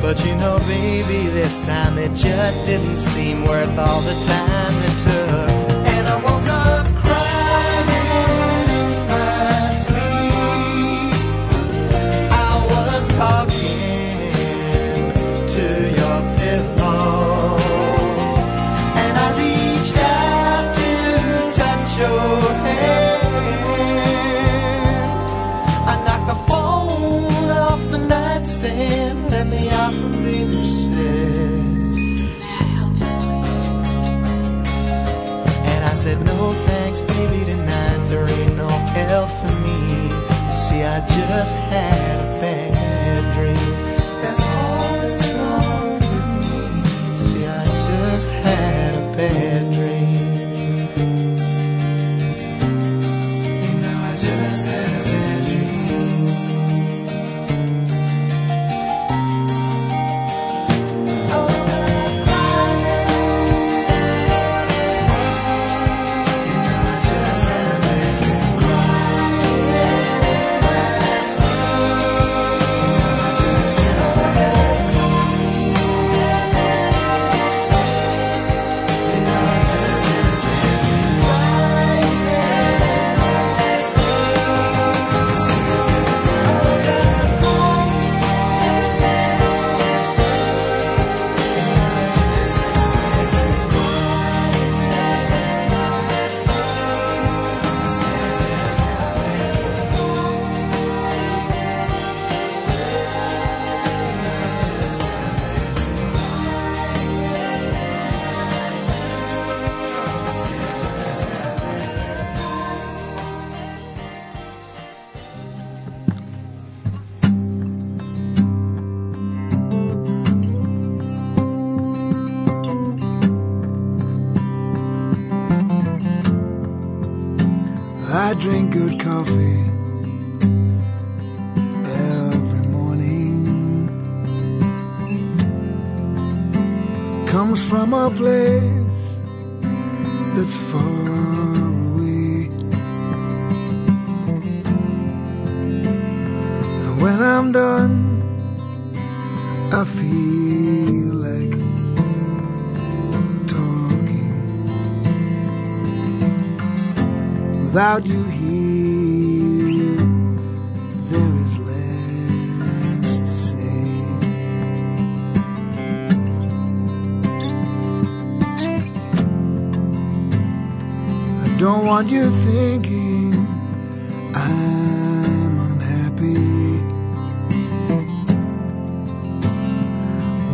But you know, baby, this time it just didn't seem worth all the time it took. Just had coffee every morning. Comes from a place that's far away. And when I'm done, I feel without you here. There is less to say. I don't want you thinking I'm unhappy.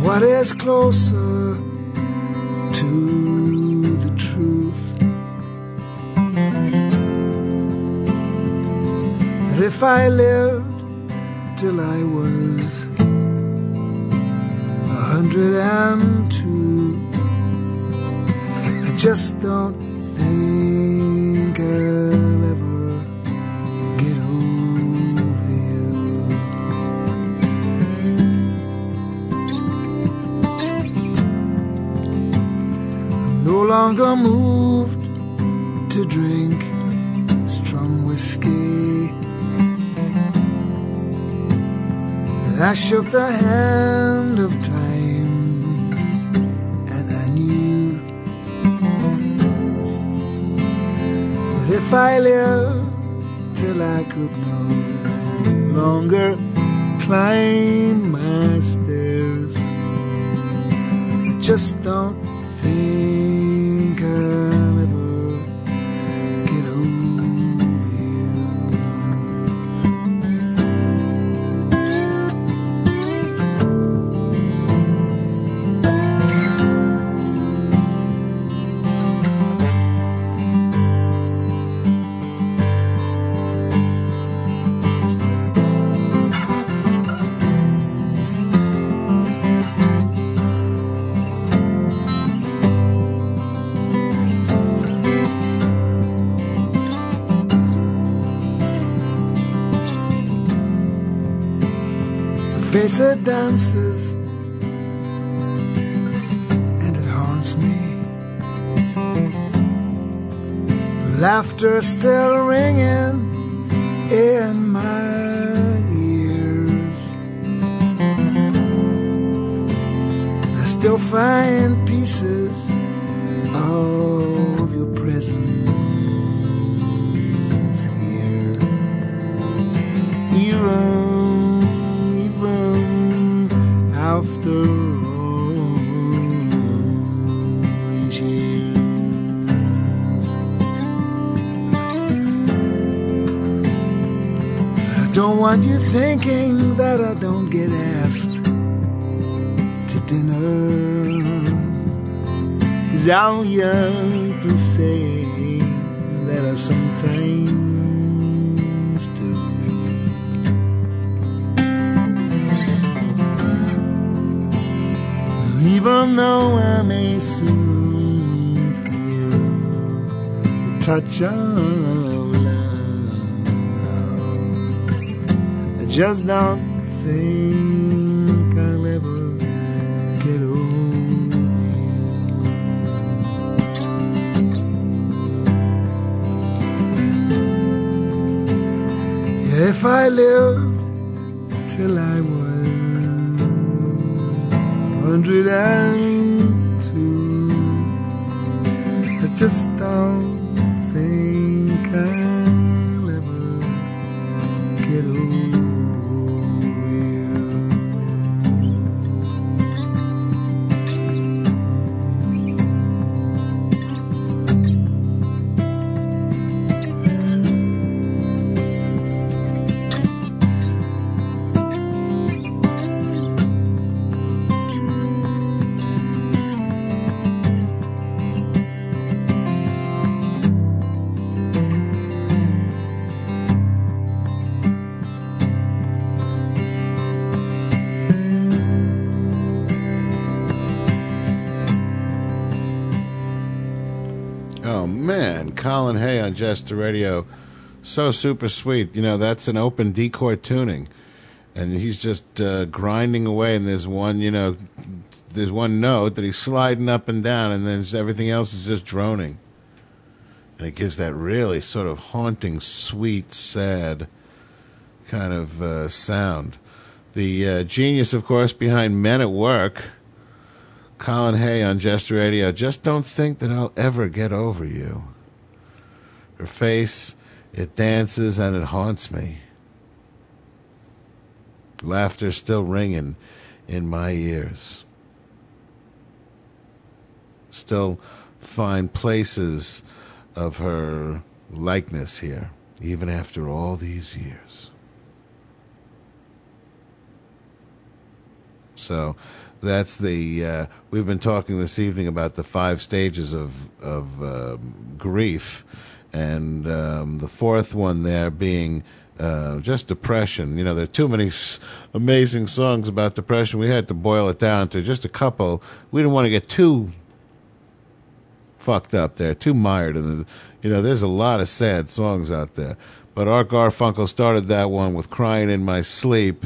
What is closer if I lived till I was a hundred and two, I just don't think I'll ever get over you. I'm no longer moved I shook the hand of time and I knew that if I lived till I could no longer climb my stairs, I just don't think I'll It dances and it haunts me. Laughter still ringing in my ears. I still find pieces want you thinking that I don't get asked to dinner. Cause I'm young to say that I sometimes do. Even though I may soon feel the touch of just don't think I'll ever get over you. If I lived till I was hundred and Colin Hay on Jester Radio so super sweet. You know, that's an open D chord tuning, and he's just uh, grinding away. And there's one, you know, there's one note that he's sliding up and down, and then everything else is just droning. And it gives that really sort of haunting, sweet, sad kind of uh, sound. The uh, genius, of course, behind Men at Work, Colin Hay on Jester Radio. Just don't think that I'll ever get over you. Her face, it dances and it haunts me. Laughter still ringing in my ears. Still find places of her likeness here, even after all these years. So that's the. Uh, we've been talking this evening about the five stages of of um, grief, and um, the fourth one there being uh, just depression. You know, there are too many s- amazing songs about depression. We had to boil it down to just a couple. We didn't want to get too fucked up there, too mired in the. You know, there's a lot of sad songs out there. But Art Garfunkel started that one with "Crying in My Sleep."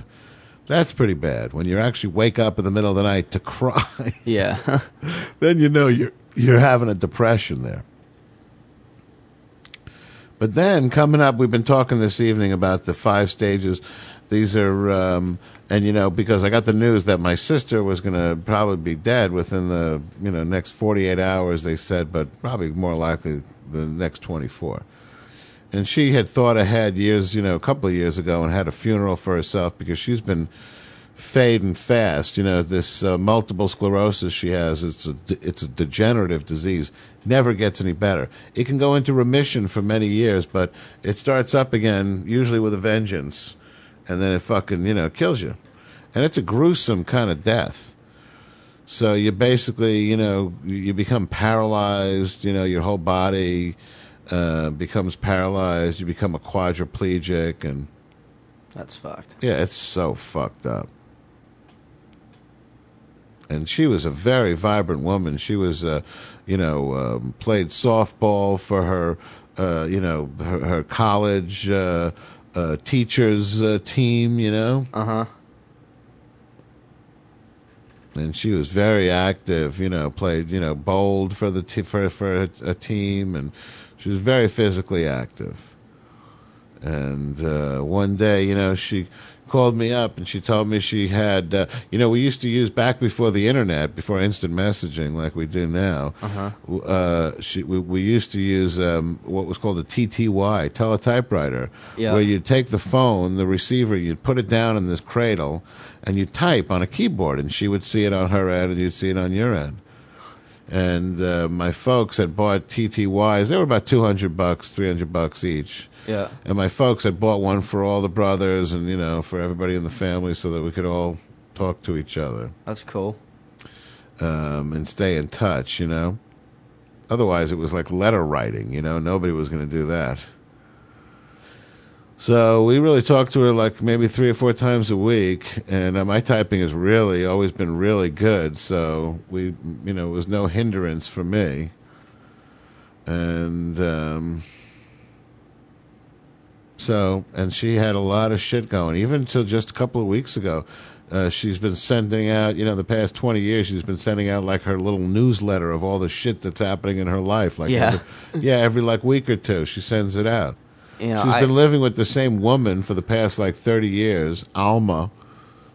That's pretty bad. When you actually wake up in the middle of the night to cry, Yeah. then you know you're you're having a depression there. But then coming up, we've been talking this evening about the five stages. These are, um, and you know, because I got the news that my sister was going to probably be dead within the you know next forty eight hours. They said, but probably more likely the next twenty four. And she had thought ahead years, you know, a couple of years ago, and had a funeral for herself because she's been fading fast. You know, this uh, multiple sclerosis she has, it's a, it's a degenerative disease. Never gets any better. It can go into remission for many years, but it starts up again, usually with a vengeance, and then it fucking, you know, kills you. And it's a gruesome kind of death. So you basically, you know, you become paralyzed, you know, your whole body uh, becomes paralyzed, you become a quadriplegic, and That's fucked. yeah, it's so fucked up. And she was a very vibrant woman. She was, uh, you know, um, played softball for her, uh, you know, her, her college uh, uh, teachers uh, team. You know, uh huh. And she was very active. You know, played, you know, bowled for the t- for for a, a team, and she was very physically active. And uh, one day, you know, she called me up and she told me she had, uh, you know, we used to use back before the internet, before instant messaging like we do now. Uh-huh. Uh, she, we, we used to use um, what was called a TTY, teletypewriter, Yeah. where you'd take the phone, the receiver, you'd put it down in this cradle, and you'd type on a keyboard, and she would see it on her end, and you'd see it on your end. And uh, my folks had bought TTYs. They were about two hundred bucks, three hundred bucks each. Yeah. And my folks had bought one for all the brothers and, you know, for everybody in the family so that we could all talk to each other. That's cool. Um, and stay in touch, you know. Otherwise, it was like letter writing, you know. Nobody was going to do that. So we really talked to her like maybe three or four times a week, and uh, my typing has really always been really good. So we, you know, it was no hindrance for me. And um, so, and she had a lot of shit going, even until just a couple of weeks ago. Uh, she's been sending out, you know, the past 20 years, she's been sending out like her little newsletter of all the shit that's happening in her life. Like, Yeah. every, yeah, every like week or two, she sends it out. You know, she's I- been living with the same woman for the past like 30 years, Alma.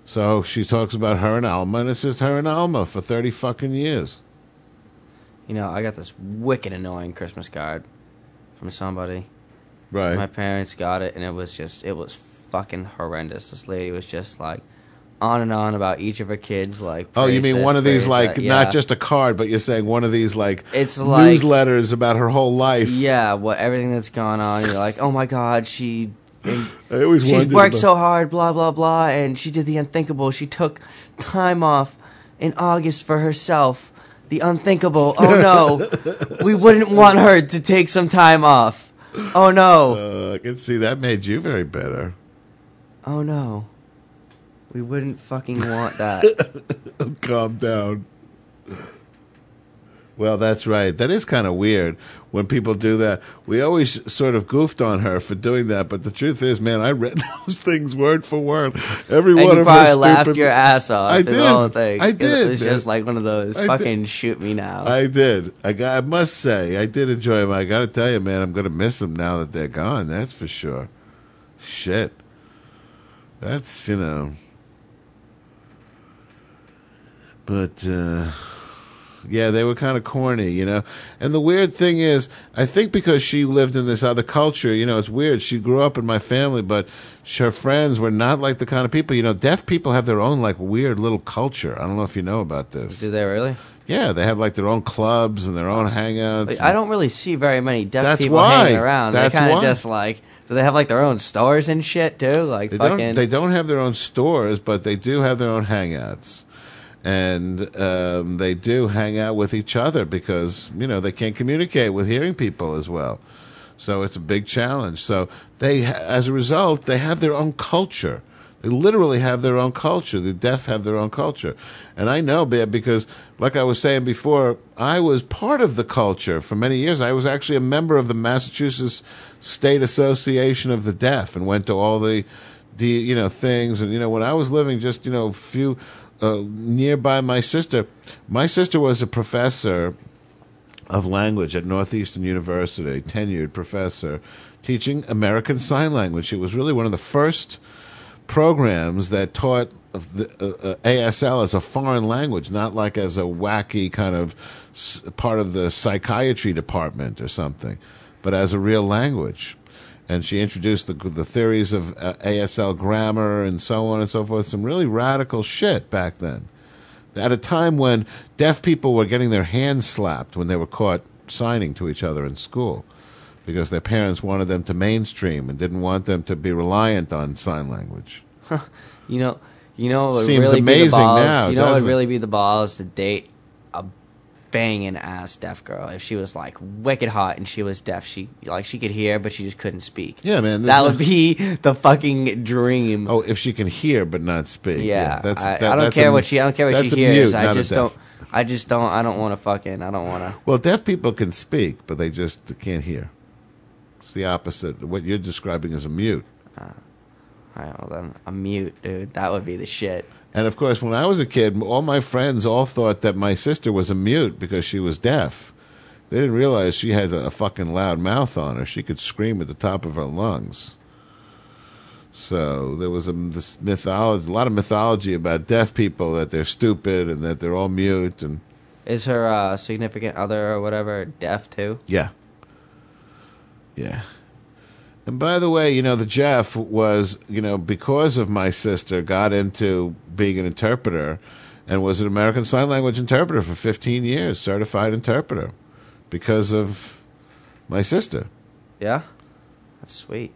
So she talks about her and Alma, and it's just her and Alma for 30 fucking years. You know, I got this wicked annoying Christmas card from somebody. Right. My parents got it, and it was just, it was fucking horrendous. This lady was just like on and on about each of her kids. Like, Oh, you mean this, one of these like that. not just a card, but you're saying one of these like It's like- newsletters about her whole life. Yeah, what everything that's gone on. You're like, oh my god, she. I always she's worked so hard, blah blah blah, and she did the unthinkable. She took time off in August for herself. The unthinkable. Oh no, we wouldn't want her to take some time off. Oh no. Uh, I can see that made you very bitter. Oh no. We wouldn't fucking want that. Calm down. Well, that's right. That is kind of weird when people do that. We always sort of goofed on her for doing that, but the truth is, man, I read those things word for word. Every And one you of probably laughed stupid- your ass off. I did. The whole thing. I did. It was man. just like one of those I did. fucking shoot me now. I did. I got. I must say, I did enjoy them. I got to tell you, man, I'm going to miss them now that they're gone. That's for sure. Shit. That's you know. But uh, yeah, they were kind of corny, you know. And the weird thing is, I think because she lived in this other culture, you know, it's weird. She grew up in my family, but her friends were not like the kind of people, you know. Deaf people have their own like weird little culture. I don't know if you know about this. Do they really? Yeah, they have like their own clubs and their own hangouts. Like, I don't really see very many deaf That's people why. hanging around. That's they kind of just like. Do they have like their own stores and shit too? Like They fucking. don't. They don't have their own stores, but they do have their own hangouts, and um, they do hang out with each other because you know they can't communicate with hearing people as well. So it's a big challenge. So they, as a result, they have their own culture. They literally have their own culture. The deaf have their own culture, and I know because, like I was saying before, I was part of the culture for many years. I was actually a member of the Massachusetts State Association of the Deaf, and went to all the, the you know things. And you know when I was living just you know a few uh, nearby my sister, my sister was a professor of language at Northeastern University, tenured professor, teaching American Sign Language. It was really one of the first programs that taught the, uh, uh, ASL as a foreign language, not like as a wacky kind of s- part of the psychiatry department or something, but as a real language. And she introduced the, the theories of uh, ASL grammar and so on and so forth. Some really radical shit back then at a time when deaf people were getting their hands slapped when they were caught signing to each other in school because their parents wanted them to mainstream and didn't want them to be reliant on sign language. You know, you know, what would Seems really be the amazing balls. now, you know, what would it? really be the balls to date banging ass deaf girl if she was like wicked hot and she was deaf. She like she could hear, but she just couldn't speak. Yeah, man. that would be the fucking dream. Oh, if she can hear but not speak. yeah, that's, I, that- I don't that's care a- what she. I don't care what she hears. mute, I just don't. I just don't. I don't want to fucking. I don't want to. Well, deaf people can speak, but they just can't hear. It's the opposite. What you're describing is a mute. Uh, all right, well then, a mute, dude. That would be the shit. And of course, when I was a kid, all my friends all thought that my sister was a mute because she was deaf. They didn't realize she had a, fucking loud mouth on her. She could scream at the top of her lungs. So there was a this mythology, a lot of mythology about deaf people that they're stupid and that they're all mute and Is her uh, significant other or whatever deaf too? yeah, yeah. And by the way, you know, the Jeff was, you know, because of my sister, got into being an interpreter and was an American Sign Language interpreter for 15 years, certified interpreter, because of my sister. Yeah, that's sweet.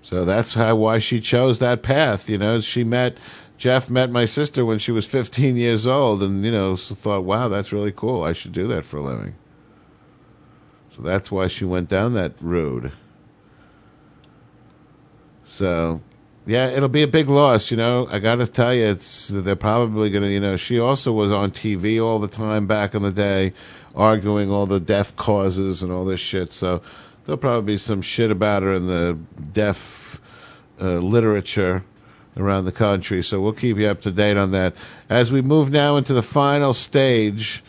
So that's how why she chose that path. You know, she met Jeff met my sister when she was 15 years old, and you know, so thought, wow, that's really cool. I should do that for a living. So that's why she went down that road. So, yeah, it'll be a big loss. You know, I got to tell you, it's they're probably going to. You know, she also was on TV all the time back in the day, arguing all the deaf causes and all this shit. So there'll probably be some shit about her in the deaf uh, literature around the country. So we'll keep you up to date on that as we move now into the final stage,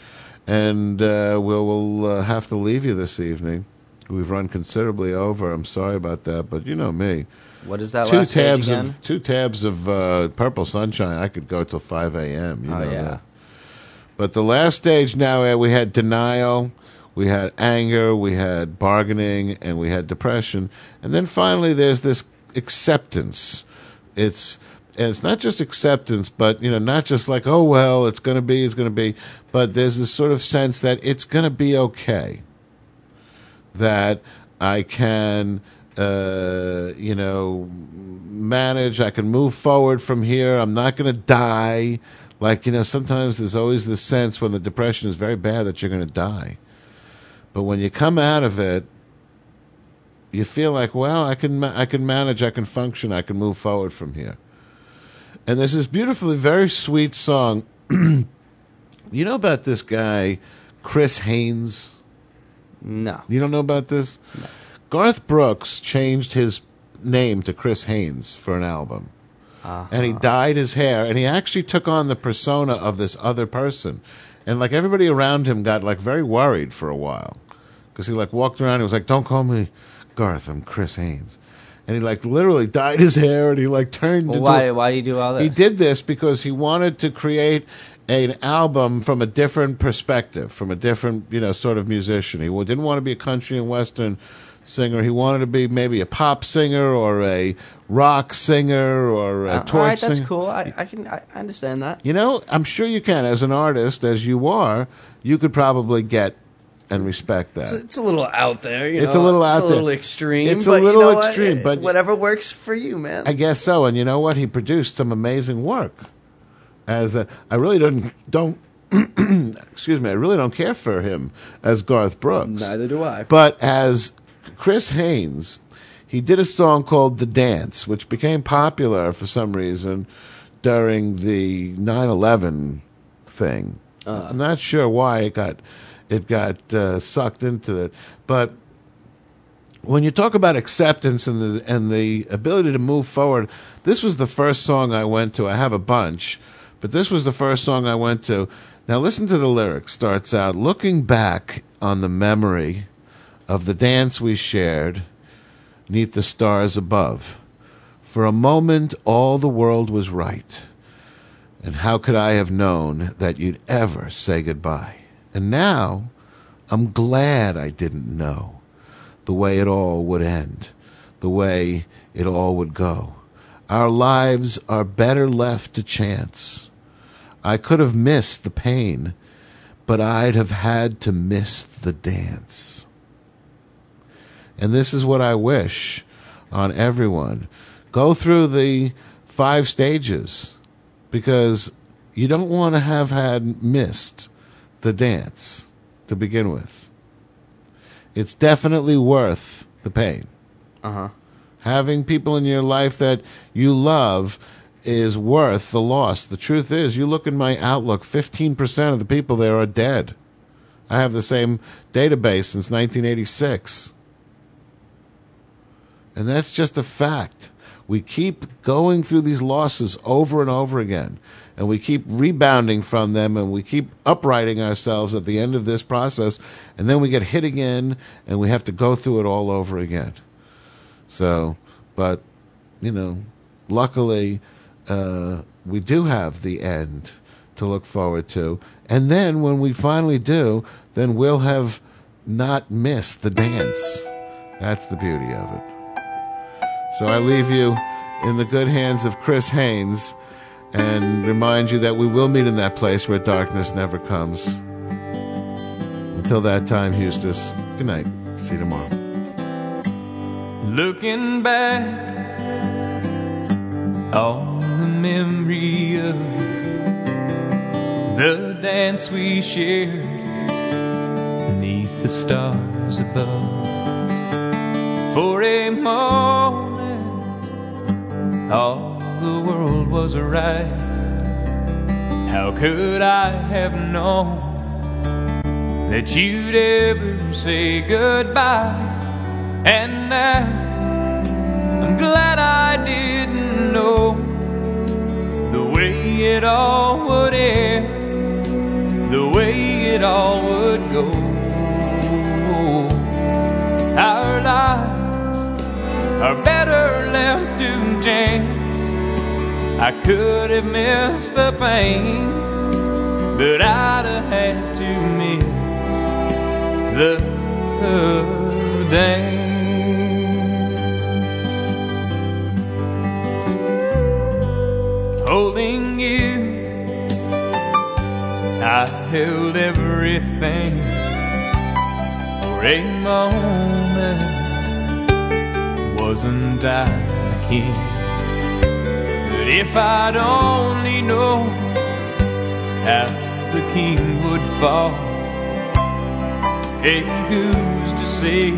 and uh, we'll, we'll uh, have to leave you this evening. We've run considerably over. I'm sorry about that, but you know me. What is that two last stage tabs again? of two tabs of uh, purple sunshine. I could go till five a.m. You Oh, know yeah. that. But the last stage now, we had denial, we had anger, we had bargaining, and we had depression, and then finally there's this acceptance. It's and it's not just acceptance, but you know, not just like oh well, it's going to be, it's going to be, but there's this sort of sense that it's going to be okay. That I can, uh, you know, manage. I can move forward from here. I'm not going to die. Like you know, sometimes there's always this sense when the depression is very bad that you're going to die. But when you come out of it, you feel like, well, I can, ma- I can manage, I can function, I can move forward from here. And there's this beautifully, very sweet song. you know about this guy Chris Haynes? No. You don't know about this? Garth Brooks changed his name to Chris Haynes for an album. And he uh-huh. dyed his hair and he actually took on the persona of this other person. And like everybody around him got like very worried for a while. Because he like walked around and he was like, Don't call me Garth, I'm Chris Haynes. And he like literally dyed his hair and he like turned Well, into why, why do you do all this? he did this because he wanted to create an album from a different perspective, from a different, you know, sort of musician. He didn't want to be a country and western singer. He wanted to be maybe a pop singer or a rock singer or a Uh, torch all right, that's singer. cool. I, I can I understand that. You know, I'm sure you can. As an artist, as you are, you could probably get and respect that. It's, it's a little out there. You It's know? a little out there. It's a little there. extreme. It's a but you little know what? extreme, Eh, but- whatever works for you, man. I guess so. And you know what? He produced some amazing work. As a, I really don't don't excuse me. I really don't care for him as Garth Brooks. Neither do I. But as Chris Haynes, he did a song called "The Dance," which became popular for some reason during the 9/11 thing. Uh. I'm not sure why it got it got uh, sucked into it, but when you talk about acceptance and the and the ability to move forward, this was the first song I went to. I have a bunch, but this was the first song I went to. Now listen to the lyrics. Starts out looking back on the memory of the dance we shared neath the stars above. For a moment all the world was right. And how could I have known that you'd ever say goodbye? And now I'm glad I didn't know the way it all would end, the way it all would go. Our lives are better left to chance. I could have missed the pain, but I'd have had to miss the dance. And this is what I wish on everyone. Go through the five stages because you don't want to have had missed the dance to begin with. It's definitely worth the pain. Uh huh. Having people in your life that you love is worth the loss. The truth is, you look in my Outlook, 15% of the people there are dead. I have the same database since 1986. And that's just a fact. We keep going through these losses over and over again, and we keep rebounding from them, and we keep uprighting ourselves at the end of this process, and then we get hit again, and we have to go through it all over again. So, but, you know, luckily, uh, we do have the end to look forward to. And then when we finally do, then we'll have not missed the dance. That's the beauty of it. So I leave you in the good hands of Chris Haynes and remind you that we will meet in that place where darkness never comes. Until that time, Eustace, good night. See you tomorrow. Looking back on the memory of the dance we shared beneath the stars above. For a moment, all the world was right. How could I have known that you'd ever say goodbye? And now I'm glad I didn't know the way it all would end, the way it all would go. Our lives are better left to chance. I could have missed the pain, but I'd have had to miss the dance. Holding you, I held everything for a moment. Wasn't I the king? But if I'd only known how the king would fall, hey, who's to say?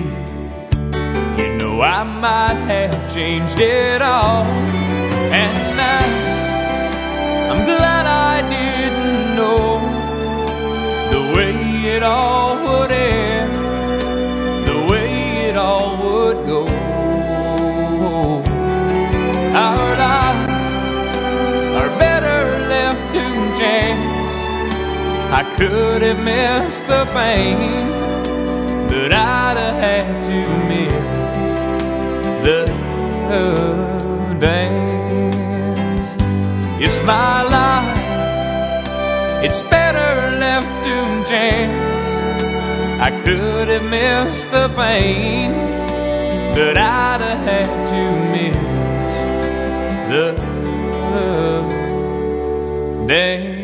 You know, I might have changed it all. And now I'm glad I didn't know the way it all I could have missed the pain, but I'd have had to miss the dance. It's my life, it's better left to chance. I could have missed the pain, but I'd have had to miss the dance.